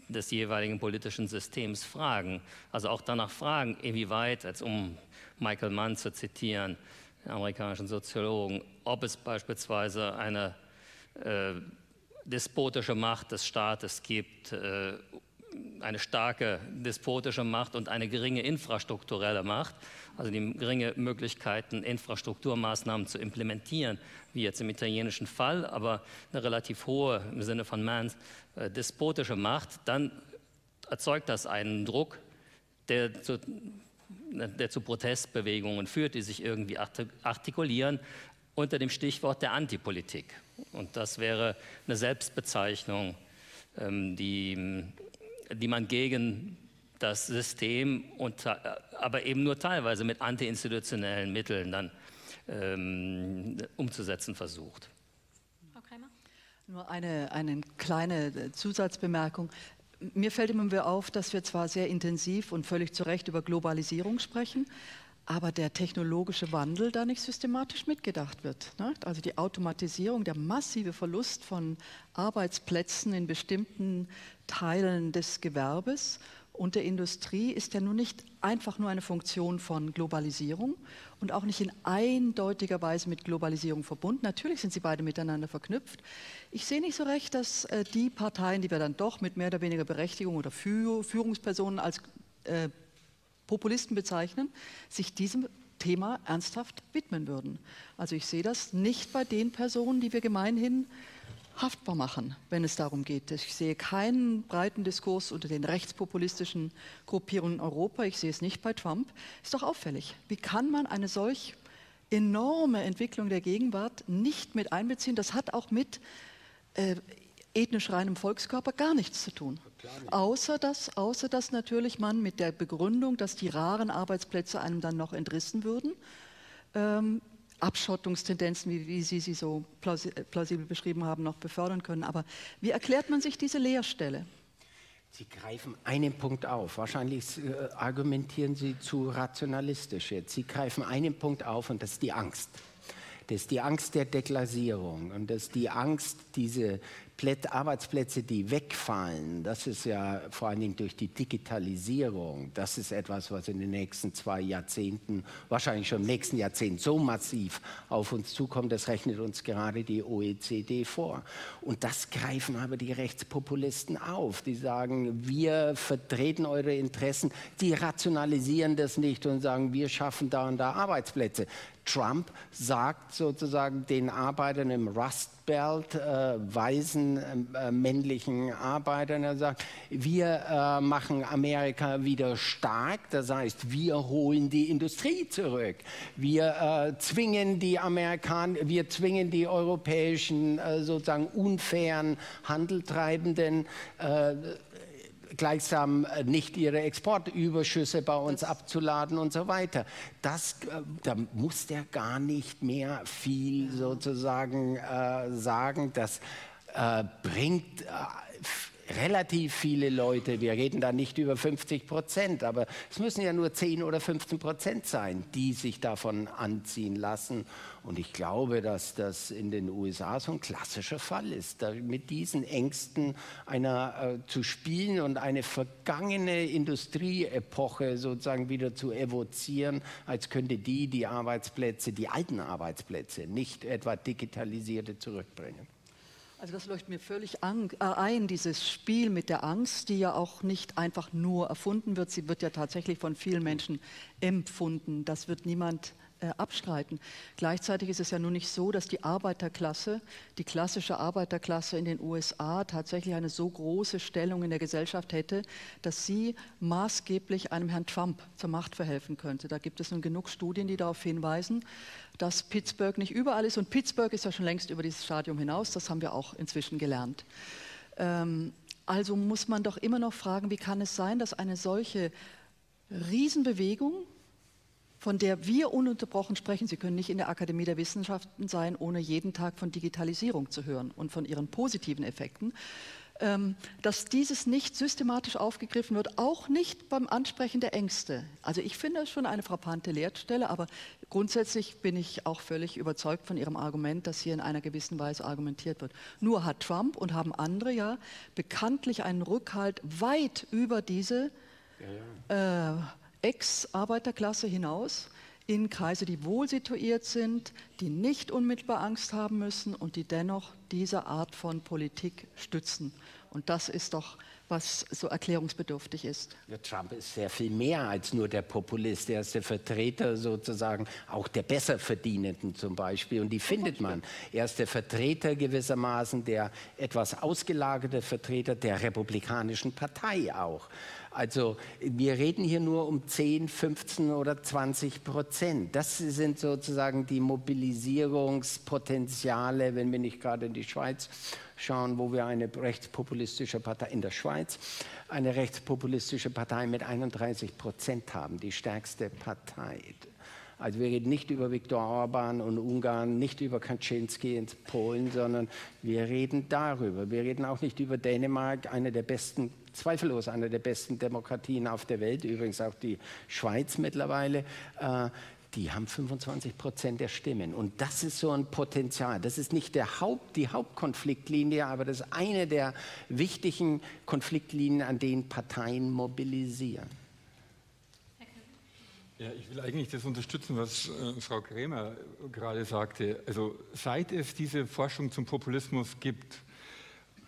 des jeweiligen politischen Systems fragen. Also auch danach fragen, inwieweit, als um Michael Mann zu zitieren, den amerikanischen Soziologen, ob es beispielsweise eine äh, despotische Macht des Staates gibt, äh, eine starke despotische Macht und eine geringe infrastrukturelle Macht, also die geringe Möglichkeiten, Infrastrukturmaßnahmen zu implementieren, wie jetzt im italienischen Fall, aber eine relativ hohe im Sinne von Manns äh, despotische Macht, dann erzeugt das einen Druck, der zu, der zu Protestbewegungen führt, die sich irgendwie artikulieren unter dem Stichwort der Antipolitik. Und das wäre eine Selbstbezeichnung, ähm, die, die man gegen das System, und, aber eben nur teilweise mit antiinstitutionellen Mitteln dann ähm, umzusetzen versucht. Frau Kreimer? Nur eine, eine kleine Zusatzbemerkung. Mir fällt immer wieder auf, dass wir zwar sehr intensiv und völlig zu Recht über Globalisierung sprechen, aber der technologische Wandel da nicht systematisch mitgedacht wird. Ne? Also die Automatisierung, der massive Verlust von Arbeitsplätzen in bestimmten Teilen des Gewerbes und der Industrie ist ja nun nicht einfach nur eine Funktion von Globalisierung und auch nicht in eindeutiger Weise mit Globalisierung verbunden. Natürlich sind sie beide miteinander verknüpft. Ich sehe nicht so recht, dass äh, die Parteien, die wir dann doch mit mehr oder weniger Berechtigung oder Führungspersonen als äh, Populisten bezeichnen, sich diesem Thema ernsthaft widmen würden. Also ich sehe das nicht bei den Personen, die wir gemeinhin haftbar machen, wenn es darum geht. Ich sehe keinen breiten Diskurs unter den rechtspopulistischen Gruppierungen in Europa. Ich sehe es nicht bei Trump. Ist doch auffällig. Wie kann man eine solch enorme Entwicklung der Gegenwart nicht mit einbeziehen? Das hat auch mit äh, ethnisch reinem Volkskörper gar nichts zu tun. Außer dass, außer dass natürlich man mit der Begründung, dass die raren Arbeitsplätze einem dann noch entrissen würden, ähm, Abschottungstendenzen, wie, wie, Sie sie so plausibel beschrieben haben, noch befördern können. Aber wie erklärt man sich diese Leerstelle? Sie greifen einen Punkt auf. Wahrscheinlich äh, argumentieren Sie zu rationalistisch jetzt. Sie greifen einen Punkt auf und das ist die Angst. Das ist die Angst der Deklassierung und das ist die Angst, diese Arbeitsplätze, die wegfallen, das ist ja vor allen Dingen durch die Digitalisierung, das ist etwas, was in den nächsten zwei Jahrzehnten, wahrscheinlich schon im nächsten Jahrzehnt so massiv auf uns zukommt, das rechnet uns gerade die OECD vor. Und das greifen aber die Rechtspopulisten auf. Die sagen, wir vertreten eure Interessen, die rationalisieren das nicht und sagen, wir schaffen da und da Arbeitsplätze. Trump sagt sozusagen den Arbeitern im Rust Belt, äh, weißen äh, männlichen Arbeitern, er sagt, wir äh, machen Amerika wieder stark, das heißt, wir holen die Industrie zurück, wir äh, zwingen die Amerikaner, wir zwingen die europäischen äh, sozusagen unfairen Handeltreibenden äh, gleichsam äh, nicht ihre Exportüberschüsse bei uns abzuladen und so weiter. Das, äh, da muss der gar nicht mehr viel sozusagen äh, sagen. Das äh, bringt äh, relativ viele Leute, wir reden da nicht über 50 Prozent, aber es müssen ja nur 10 oder 15 Prozent sein, die sich davon anziehen lassen. Und ich glaube, dass das in den USA so ein klassischer Fall ist, mit diesen Ängsten einer äh, zu spielen und eine vergangene Industrieepoche sozusagen wieder zu evozieren, als könnte die die Arbeitsplätze, die alten Arbeitsplätze, nicht etwa digitalisierte zurückbringen. Also das leuchtet mir völlig äh, ein, dieses Spiel mit der Angst, die ja auch nicht einfach nur erfunden wird, sie wird ja tatsächlich von vielen Menschen empfunden. Das wird niemand äh, abstreiten. Gleichzeitig ist es ja nun nicht so, dass die Arbeiterklasse, die klassische Arbeiterklasse in den USA tatsächlich eine so große Stellung in der Gesellschaft hätte, dass sie maßgeblich einem Herrn Trump zur Macht verhelfen könnte. Da gibt es nun genug Studien, die darauf hinweisen, dass Pittsburgh nicht überall ist. Und Pittsburgh ist ja schon längst über dieses Stadium hinaus, das haben wir auch inzwischen gelernt. Ähm, also muss man doch immer noch fragen, wie kann es sein, dass eine solche Riesenbewegung, von der wir ununterbrochen sprechen. Sie können nicht in der Akademie der Wissenschaften sein, ohne jeden Tag von Digitalisierung zu hören und von ihren positiven Effekten. Ähm, dass dieses nicht systematisch aufgegriffen wird, auch nicht beim Ansprechen der Ängste. Also ich finde es schon eine frappante Leerstelle, aber grundsätzlich bin ich auch völlig überzeugt von Ihrem Argument, dass hier in einer gewissen Weise argumentiert wird. Nur hat Trump und haben andere ja bekanntlich einen Rückhalt weit über diese ja, ja. Äh, Ex-Arbeiterklasse hinaus in Kreise, die wohl situiert sind, die nicht unmittelbar Angst haben müssen und die dennoch diese Art von Politik stützen. Und das ist doch, was so erklärungsbedürftig ist. Ja, Trump ist sehr viel mehr als nur der Populist. Er ist der Vertreter sozusagen auch der Besserverdienenden zum Beispiel. Und die findet man. Er ist der Vertreter gewissermaßen, der etwas ausgelagerte Vertreter der Republikanischen Partei auch. Also wir reden hier nur um 10, 15 oder 20 Prozent. Das sind sozusagen die Mobilisierungspotenziale, wenn wir nicht gerade in die Schweiz schauen, wo wir eine rechtspopulistische Partei in der Schweiz, eine rechtspopulistische Partei mit 31 Prozent haben, die stärkste Partei. Also wir reden nicht über Viktor Orban und Ungarn, nicht über Kaczynski in Polen, sondern wir reden darüber. Wir reden auch nicht über Dänemark, eine der besten zweifellos eine der besten Demokratien auf der Welt, übrigens auch die Schweiz mittlerweile. Die haben 25 Prozent der Stimmen. Und das ist so ein Potenzial. Das ist nicht der Haupt, die Hauptkonfliktlinie, aber das ist eine der wichtigen Konfliktlinien, an denen Parteien mobilisieren. Ja, ich will eigentlich das unterstützen, was äh, Frau Krämer gerade sagte. Also seit es diese Forschung zum Populismus gibt,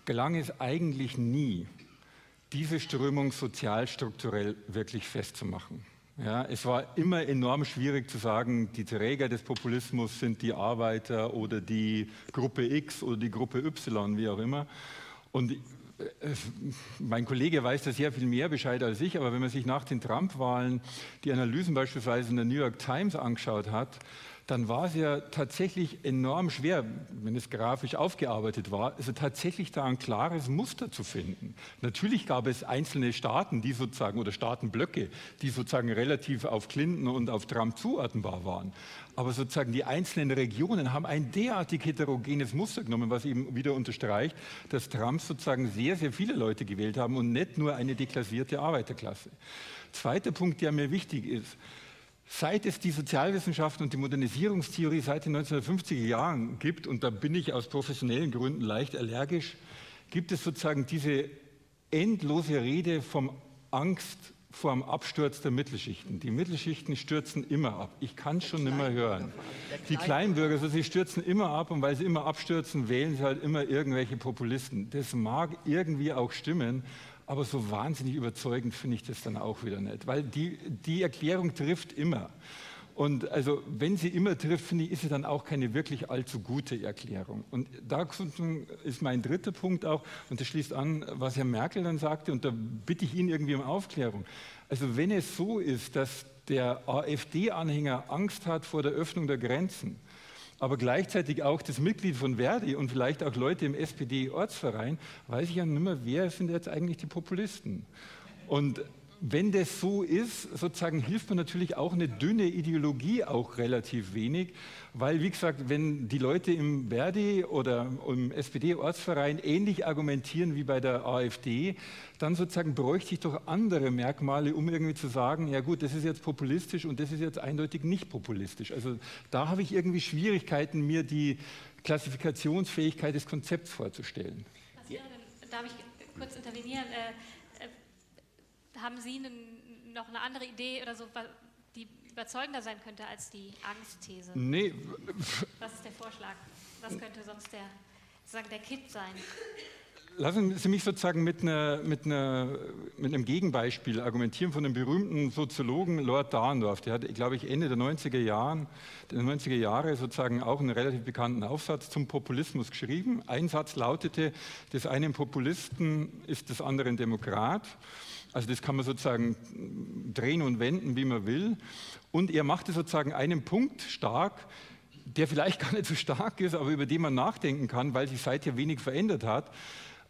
gelang es eigentlich nie, diese Strömung sozialstrukturell wirklich festzumachen. Ja, es war immer enorm schwierig zu sagen, die Träger des Populismus sind die Arbeiter oder die Gruppe X oder die Gruppe Y, wie auch immer. Und äh, mein Kollege weiß da sehr viel mehr Bescheid als ich, aber wenn man sich nach den Trump-Wahlen die Analysen beispielsweise in der New York Times angeschaut hat, dann war es ja tatsächlich enorm schwer, wenn es grafisch aufgearbeitet war, also tatsächlich da ein klares Muster zu finden. Natürlich gab es einzelne Staaten, die sozusagen, oder Staatenblöcke, die sozusagen relativ auf Clinton und auf Trump zuordnenbar waren. Aber sozusagen die einzelnen Regionen haben ein derartig heterogenes Muster genommen, was eben wieder unterstreicht, dass Trump sozusagen sehr, sehr viele Leute gewählt haben und nicht nur eine deklassierte Arbeiterklasse. Zweiter Punkt, der mir wichtig ist. Seit es die Sozialwissenschaften und die Modernisierungstheorie seit den 1950er Jahren gibt, und da bin ich aus professionellen Gründen leicht allergisch, gibt es sozusagen diese endlose Rede vom Angst vor dem Absturz der Mittelschichten. Die Mittelschichten stürzen immer ab. Ich kann es schon nicht mehr hören. Die Kleinbürger, also sie stürzen immer ab und weil sie immer abstürzen, wählen sie halt immer irgendwelche Populisten. Das mag irgendwie auch stimmen, aber so wahnsinnig überzeugend finde ich das dann auch wieder nicht, weil die, die Erklärung trifft immer. Und also, wenn sie immer trifft, finde ich, ist sie dann auch keine wirklich allzu gute Erklärung. Und da ist mein dritter Punkt auch, und das schließt an, was Herr Merkel dann sagte, und da bitte ich ihn irgendwie um Aufklärung. Also, wenn es so ist, dass der AfD-Anhänger Angst hat vor der Öffnung der Grenzen, aber gleichzeitig auch das Mitglied von Verdi und vielleicht auch Leute im SPD-Ortsverein, weiß ich ja nicht mehr, wer sind jetzt eigentlich die Populisten. Und wenn das so ist, sozusagen hilft mir natürlich auch eine dünne Ideologie auch relativ wenig, weil, wie gesagt, wenn die Leute im Verdi oder im SPD-Ortsverein ähnlich argumentieren wie bei der AfD, dann sozusagen bräuchte ich doch andere Merkmale, um irgendwie zu sagen, ja gut, das ist jetzt populistisch und das ist jetzt eindeutig nicht populistisch. Also da habe ich irgendwie Schwierigkeiten, mir die Klassifikationsfähigkeit des Konzepts vorzustellen. Was wäre denn, darf ich kurz intervenieren? Äh, haben Sie einen, noch eine andere Idee oder so, die überzeugender sein könnte als die Angstthese? Nee. Was ist der Vorschlag? Was könnte sonst der, sozusagen der Kit sein? Lassen Sie mich sozusagen mit, einer, mit, einer, mit, einem Gegenbeispiel argumentieren von dem berühmten Soziologen Lord Dahndorf. Der hat, glaube ich, Ende der 90er, Jahren, der 90er Jahre sozusagen auch einen relativ bekannten Aufsatz zum Populismus geschrieben. Ein Satz lautete, des einen Populisten ist des anderen Demokrat. Also das kann man sozusagen drehen und wenden, wie man will. Und er machte sozusagen einen Punkt stark, der vielleicht gar nicht so stark ist, aber über den man nachdenken kann, weil sich seither wenig verändert hat.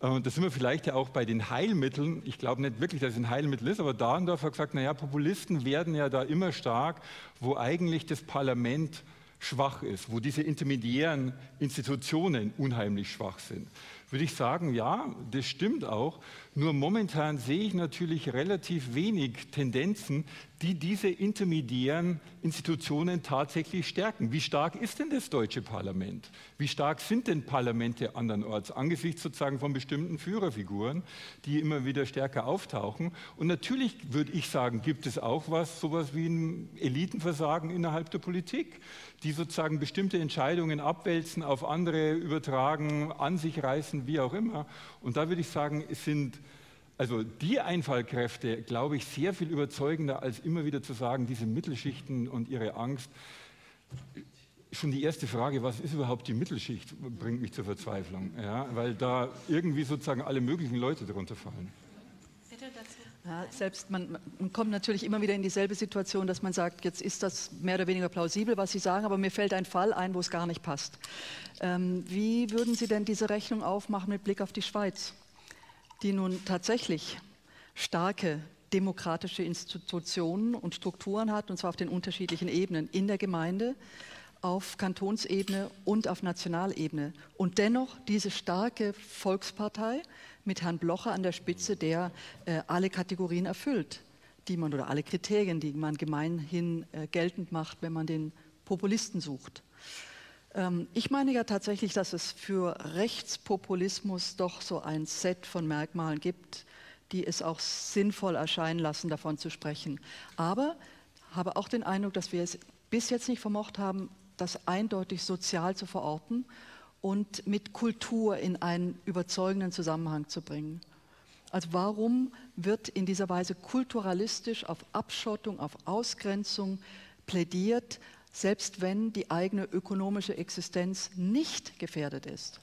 Und da sind wir vielleicht ja auch bei den Heilmitteln. Ich glaube nicht wirklich, dass es ein Heilmittel ist, aber Dahrendorf hat gesagt, naja, Populisten werden ja da immer stark, wo eigentlich das Parlament schwach ist, wo diese intermediären Institutionen unheimlich schwach sind würde ich sagen, ja, das stimmt auch. Nur momentan sehe ich natürlich relativ wenig Tendenzen, die diese intermediären Institutionen tatsächlich stärken. Wie stark ist denn das deutsche Parlament? Wie stark sind denn Parlamente andernorts angesichts sozusagen von bestimmten Führerfiguren, die immer wieder stärker auftauchen? Und natürlich würde ich sagen, gibt es auch was, sowas wie ein Elitenversagen innerhalb der Politik, die sozusagen bestimmte Entscheidungen abwälzen, auf andere übertragen, an sich reißen, wie auch immer. Und da würde ich sagen, es sind also die Einfallkräfte, glaube ich, sehr viel überzeugender, als immer wieder zu sagen, diese Mittelschichten und ihre Angst. Schon die erste Frage, was ist überhaupt die Mittelschicht, bringt mich zur Verzweiflung, ja, weil da irgendwie sozusagen alle möglichen Leute darunter fallen. Ja, selbst man, man, kommt natürlich immer wieder in dieselbe Situation, dass man sagt, jetzt ist das mehr oder weniger plausibel, was Sie sagen, aber mir fällt ein Fall ein, wo es gar nicht passt. Ähm, wie würden Sie denn diese Rechnung aufmachen mit Blick auf die Schweiz? die nun tatsächlich starke demokratische Institutionen und Strukturen hat, und zwar auf den unterschiedlichen Ebenen, in der Gemeinde, auf Kantonsebene und auf Nationalebene. Und dennoch diese starke Volkspartei mit Herrn Blocher an der Spitze, der äh, alle Kategorien erfüllt, die man oder alle Kriterien, die man gemeinhin äh, geltend macht, wenn man den Populisten sucht. Ähm, ich meine ja tatsächlich, dass es für Rechtspopulismus doch so ein Set von Merkmalen gibt, die es auch sinnvoll erscheinen lassen, davon zu sprechen. Aber habe auch den Eindruck, dass wir es bis jetzt nicht vermocht haben, das eindeutig sozial zu verorten und mit Kultur in einen überzeugenden Zusammenhang zu bringen. Also warum wird in dieser Weise kulturalistisch auf Abschottung, auf Ausgrenzung plädiert, selbst wenn die eigene ökonomische Existenz nicht gefährdet ist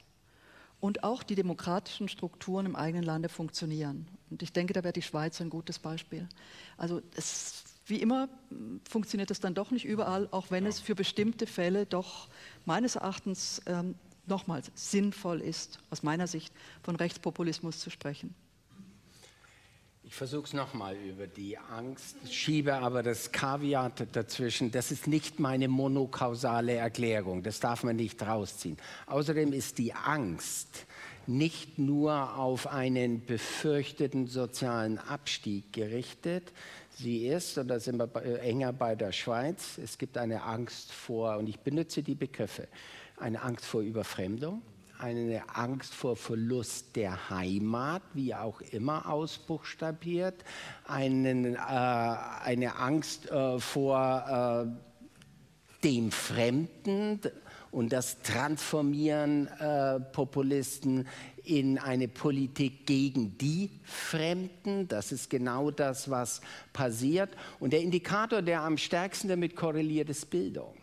und auch die demokratischen Strukturen im eigenen Lande funktionieren. Und ich denke, da wäre die Schweiz ein gutes Beispiel. Also es, wie immer funktioniert das dann doch nicht überall, auch wenn es für bestimmte Fälle doch meines Erachtens ähm, nochmals sinnvoll ist, aus meiner Sicht von Rechtspopulismus zu sprechen. Ich versuche es nochmal über die Angst, schiebe aber das Kaviat dazwischen. Das ist nicht meine monokausale Erklärung, das darf man nicht rausziehen. Außerdem ist die Angst nicht nur auf einen befürchteten sozialen Abstieg gerichtet. Sie ist, und da sind wir enger bei der Schweiz, es gibt eine Angst vor, und ich benutze die Begriffe, eine Angst vor Überfremdung, eine Angst vor Verlust der Heimat, wie auch immer ausbuchstabiert, einen, äh, eine Angst äh, vor äh, dem Fremden und das Transformieren äh, Populisten in eine Politik gegen die Fremden. Das ist genau das, was passiert. Und der Indikator, der am stärksten damit korreliert, ist Bildung.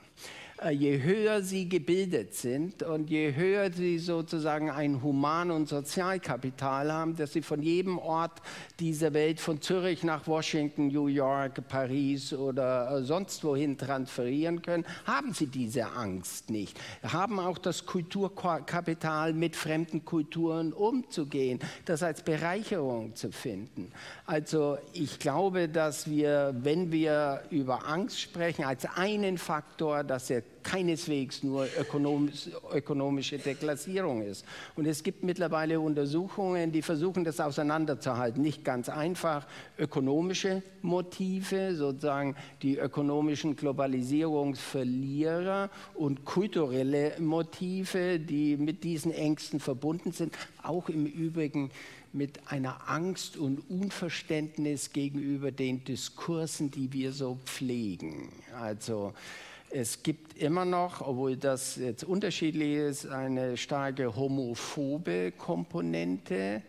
Äh, je höher sie gebildet sind und je höher sie sozusagen ein Human- und Sozialkapital haben, dass sie von jedem Ort dieser Welt, von Zürich nach Washington, New York, Paris oder äh, sonst wohin transferieren können, haben sie diese Angst nicht. Haben auch das Kulturkapital, mit fremden Kulturen umzugehen, das als Bereicherung zu finden. Also ich glaube, dass wir, wenn wir über Angst sprechen, als einen Faktor, dass er keineswegs nur ökonomisch, ökonomische Deklassierung ist. Und es gibt mittlerweile Untersuchungen, die versuchen, das auseinanderzuhalten. Nicht ganz einfach. Ökonomische Motive, sozusagen die ökonomischen Globalisierungsverlierer und kulturelle Motive, die mit diesen Ängsten verbunden sind. Auch im Übrigen mit einer Angst und Unverständnis gegenüber den Diskursen, die wir so pflegen. Also es gibt immer noch, obwohl das jetzt unterschiedlich ist, eine starke homophobe Komponente.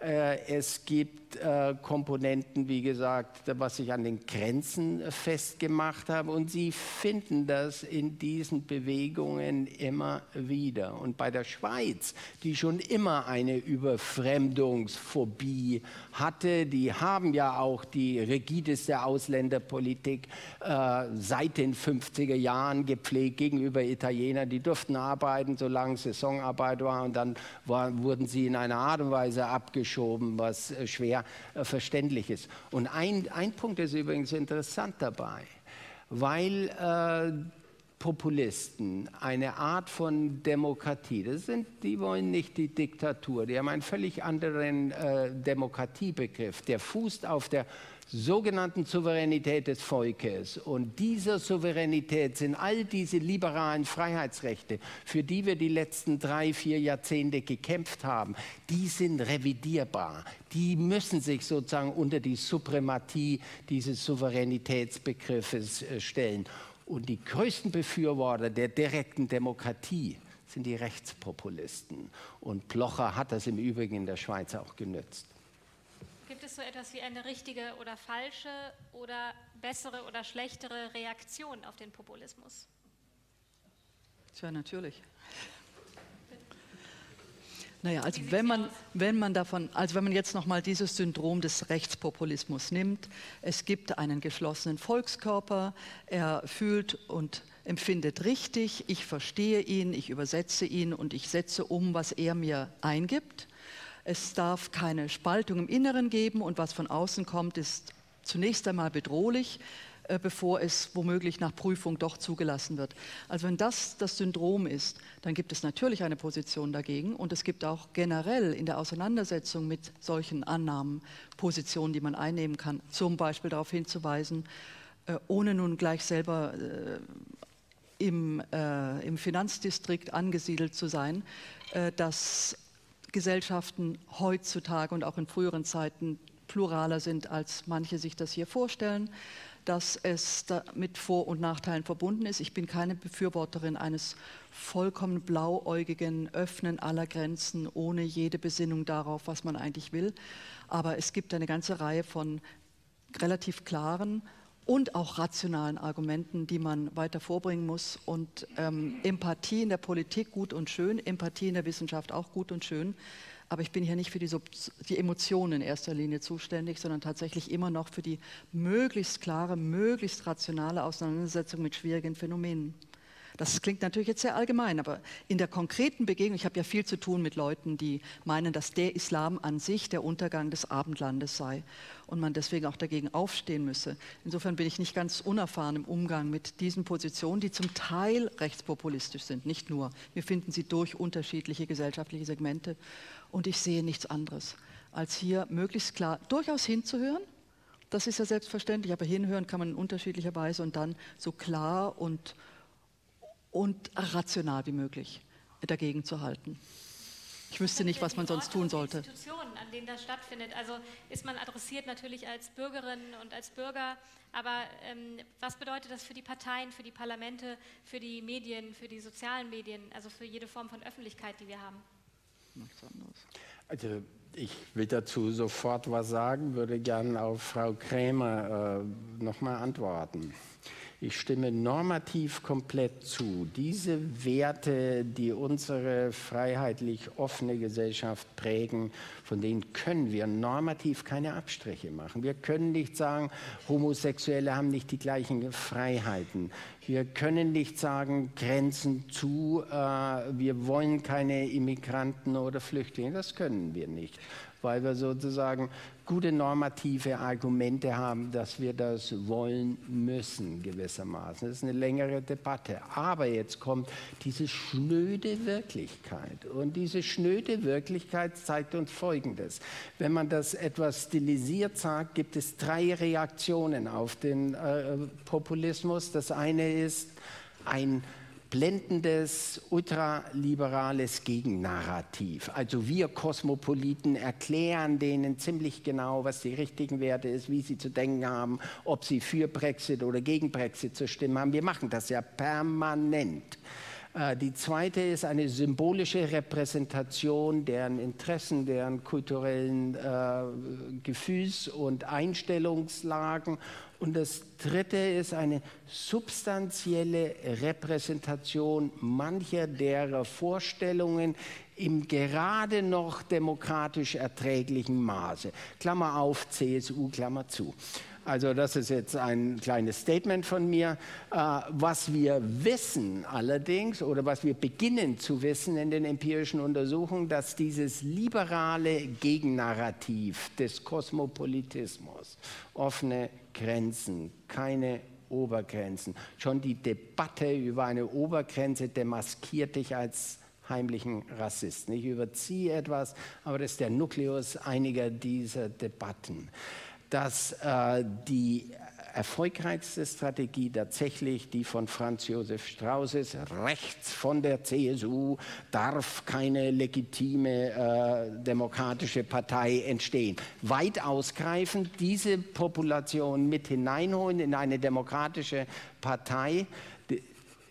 Äh, es gibt äh, Komponenten, wie gesagt, was sich an den Grenzen festgemacht haben. Und sie finden das in diesen Bewegungen immer wieder. Und bei der Schweiz, die schon immer eine Überfremdungsphobie hatte, die haben ja auch die rigideste Ausländerpolitik äh, seit den 50er Jahren gepflegt gegenüber Italienern. Die durften arbeiten, solange Saisonarbeit war. Und dann wurden sie in einer Art und Weise abgeschoben, was äh, schwer äh, verständlich ist. Und ein, ein Punkt ist übrigens interessant dabei, weil äh, Populisten eine Art von Demokratie, das sind, die wollen nicht die Diktatur, die haben einen völlig anderen äh, Demokratiebegriff, der fußt auf der sogenannten Souveränität des Volkes. Und dieser Souveränität sind all diese liberalen Freiheitsrechte, für die wir die letzten drei, vier Jahrzehnte gekämpft haben, die sind revidierbar. Die müssen sich sozusagen unter die Suprematie dieses Souveränitätsbegriffes äh, stellen. Und die größten Befürworter der direkten Demokratie sind die Rechtspopulisten. Und Blocher hat das im Übrigen in der Schweiz auch genützt. So etwas wie eine richtige oder falsche oder bessere oder schlechtere Reaktion auf den Populismus? Tja, natürlich. Naja, also wenn man, wenn man davon, also wenn man jetzt nochmal dieses Syndrom des Rechtspopulismus nimmt, es gibt einen geschlossenen Volkskörper, er fühlt und empfindet richtig, ich verstehe ihn, ich übersetze ihn und ich setze um, was er mir eingibt. Es darf keine Spaltung im Inneren geben und was von außen kommt, ist zunächst einmal bedrohlich, äh, bevor es womöglich nach Prüfung doch zugelassen wird. Also wenn das das Syndrom ist, dann gibt es natürlich eine Position dagegen und es gibt auch generell in der Auseinandersetzung mit solchen Annahmen Positionen, die man einnehmen kann. Zum Beispiel darauf hinzuweisen, äh, ohne nun gleich selber äh, im, im Finanzdistrikt angesiedelt zu sein, dass Gesellschaften heutzutage und auch in früheren Zeiten pluraler sind, als manche sich das hier vorstellen, dass es mit Vor- und Nachteilen verbunden ist. Ich bin keine Befürworterin eines vollkommen blauäugigen Öffnen aller Grenzen ohne jede Besinnung darauf, was man eigentlich will. Aber es gibt eine ganze Reihe von relativ klaren und auch rationalen Argumenten, die man weiter vorbringen muss. Und ähm, Empathie in der Politik gut und schön, Empathie in der Wissenschaft auch gut und schön. Aber ich bin hier nicht für die, die, Emotionen in erster Linie zuständig, sondern tatsächlich immer noch für die möglichst klare, möglichst rationale Auseinandersetzung mit schwierigen Phänomenen. Das klingt natürlich jetzt sehr allgemein, aber in der konkreten Begegnung, ich habe ja viel zu tun mit Leuten, die meinen, dass der Islam an sich der Untergang des Abendlandes sei und man deswegen auch dagegen aufstehen müsse. Insofern bin ich nicht ganz unerfahren im Umgang mit diesen Positionen, die zum Teil rechtspopulistisch sind, nicht nur. Wir finden sie durch unterschiedliche gesellschaftliche Segmente und ich sehe nichts anderes, als hier möglichst klar durchaus hinzuhören. Das ist ja selbstverständlich, aber hinhören kann man in unterschiedlicher Weise und dann so klar und und rational wie möglich dagegen zu halten. Ich wüsste nicht, was man sonst tun sollte. Institutionen, an denen das stattfindet. Also ist man adressiert natürlich als Bürgerinnen und als Bürger, aber ähm, was bedeutet das für die Parteien, für die Parlamente, für die Medien, für die sozialen Medien, also für jede Form von Öffentlichkeit, die wir haben? Also ich will dazu sofort was sagen, würde gerne auf Frau Krämer äh, nochmal antworten. Ich stimme normativ komplett zu. Diese Werte, die unsere freiheitlich offene Gesellschaft prägen, von denen können wir normativ keine Abstriche machen. Wir können nicht sagen, Homosexuelle haben nicht die gleichen Freiheiten. Wir können nicht sagen, Grenzen zu, äh, wir wollen keine Immigranten oder Flüchtlinge. Das können wir nicht weil wir sozusagen gute normative Argumente haben, dass wir das wollen müssen gewissermaßen. Das ist eine längere Debatte. Aber jetzt kommt diese schnöde Wirklichkeit. Und diese schnöde Wirklichkeit zeigt uns Folgendes. Wenn man das etwas stilisiert sagt, gibt es drei Reaktionen auf den äh, Populismus. Das eine ist ein blendendes, ultraliberales Gegennarrativ. Also wir Kosmopoliten erklären denen ziemlich genau, was die richtigen Werte ist, wie sie zu denken haben, ob sie für Brexit oder gegen Brexit zu stimmen haben. Wir machen das ja permanent. Äh, die zweite ist eine symbolische Repräsentation deren Interessen, deren kulturellen äh, Gefühls- und Einstellungslagen. Und das dritte ist eine substanzielle Repräsentation mancher derer Vorstellungen im gerade noch demokratisch erträglichen Maße. Klammer auf, CSU, Klammer zu. Also das ist jetzt ein kleines Statement von mir. Äh, was wir wissen allerdings oder was wir beginnen zu wissen in den empirischen Untersuchungen, dass dieses liberale Gegennarrativ des Kosmopolitismus, offene Grenzen, keine Obergrenzen, schon die Debatte über eine Obergrenze demaskiert dich als heimlichen Rassisten. Ich überziehe etwas, aber das ist der Nukleus einiger dieser Debatten dass äh, die erfolgreichste Strategie tatsächlich die von Franz Josef Strauß ist. Rechts von der CSU darf keine legitime äh, demokratische Partei entstehen. Weit ausgreifend diese Population mit hineinholen in eine demokratische Partei,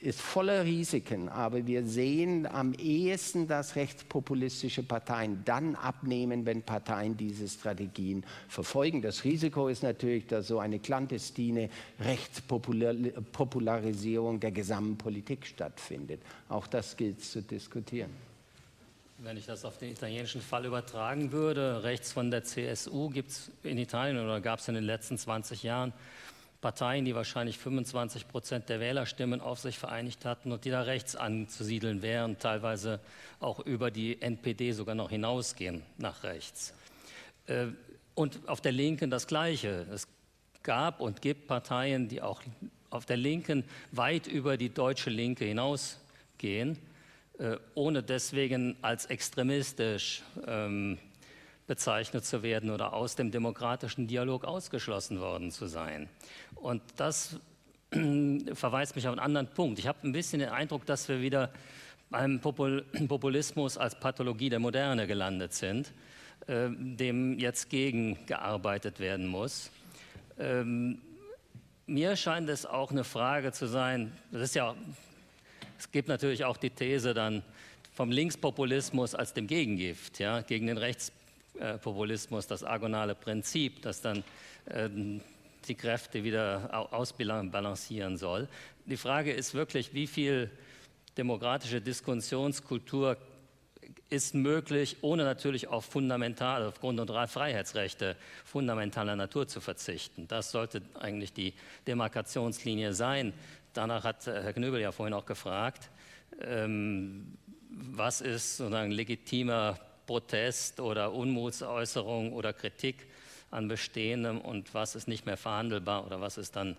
ist voller Risiken, aber wir sehen am ehesten, dass rechtspopulistische Parteien dann abnehmen, wenn Parteien diese Strategien verfolgen. Das Risiko ist natürlich, dass so eine clandestine Rechtspopularisierung der gesamten Politik stattfindet. Auch das gilt zu diskutieren. Wenn ich das auf den italienischen Fall übertragen würde, rechts von der CSU gibt es in Italien oder gab es in den letzten 20 Jahren Parteien, die wahrscheinlich 25 Prozent der Wählerstimmen auf sich vereinigt hatten und die da rechts anzusiedeln wären, teilweise auch über die NPD sogar noch hinausgehen nach rechts. Äh, und auf der Linken das Gleiche. Es gab und gibt Parteien, die auch auf der Linken weit über die deutsche Linke hinausgehen, äh, ohne deswegen als extremistisch ähm, bezeichnet zu werden oder aus dem demokratischen Dialog ausgeschlossen worden zu sein. Und das verweist mich auf einen anderen Punkt. Ich habe ein bisschen den Eindruck, dass wir wieder beim Populismus als Pathologie der Moderne gelandet sind, äh, dem jetzt gegengearbeitet werden muss. Ähm, mir scheint es auch eine Frage zu sein, das ist ja, es gibt natürlich auch die These dann vom Linkspopulismus als dem Gegengift, ja, gegen den Rechts, äh, Populismus, das agonale Prinzip, das dann äh, die Kräfte wieder ausbalancieren soll. Die Frage ist wirklich, wie viel demokratische Diskussionskultur ist möglich, ohne natürlich auf fundamentale, auf Grund- und Freiheitsrechte fundamentaler Natur zu verzichten. Das sollte eigentlich die Demarkationslinie sein. Danach hat äh, Herr Knöbel ja vorhin auch gefragt, ähm, was ist sozusagen legitimer Protest oder Unmutsäußerung oder Kritik an Bestehendem und was ist nicht mehr verhandelbar oder was ist dann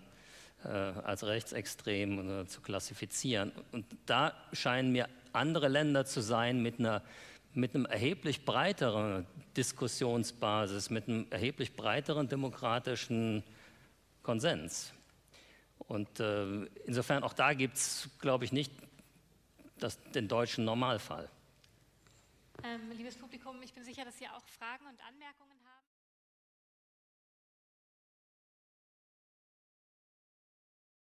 äh, als rechtsextrem äh, zu klassifizieren. Und da scheinen mir andere Länder zu sein mit einer mit einem erheblich breiteren Diskussionsbasis, mit einem erheblich breiteren demokratischen Konsens. Und äh, insofern auch da gibt es, glaube ich, nicht das, den deutschen Normalfall. Ähm, liebes Publikum, ich bin sicher, dass ihr auch Fragen und Anmerkungen.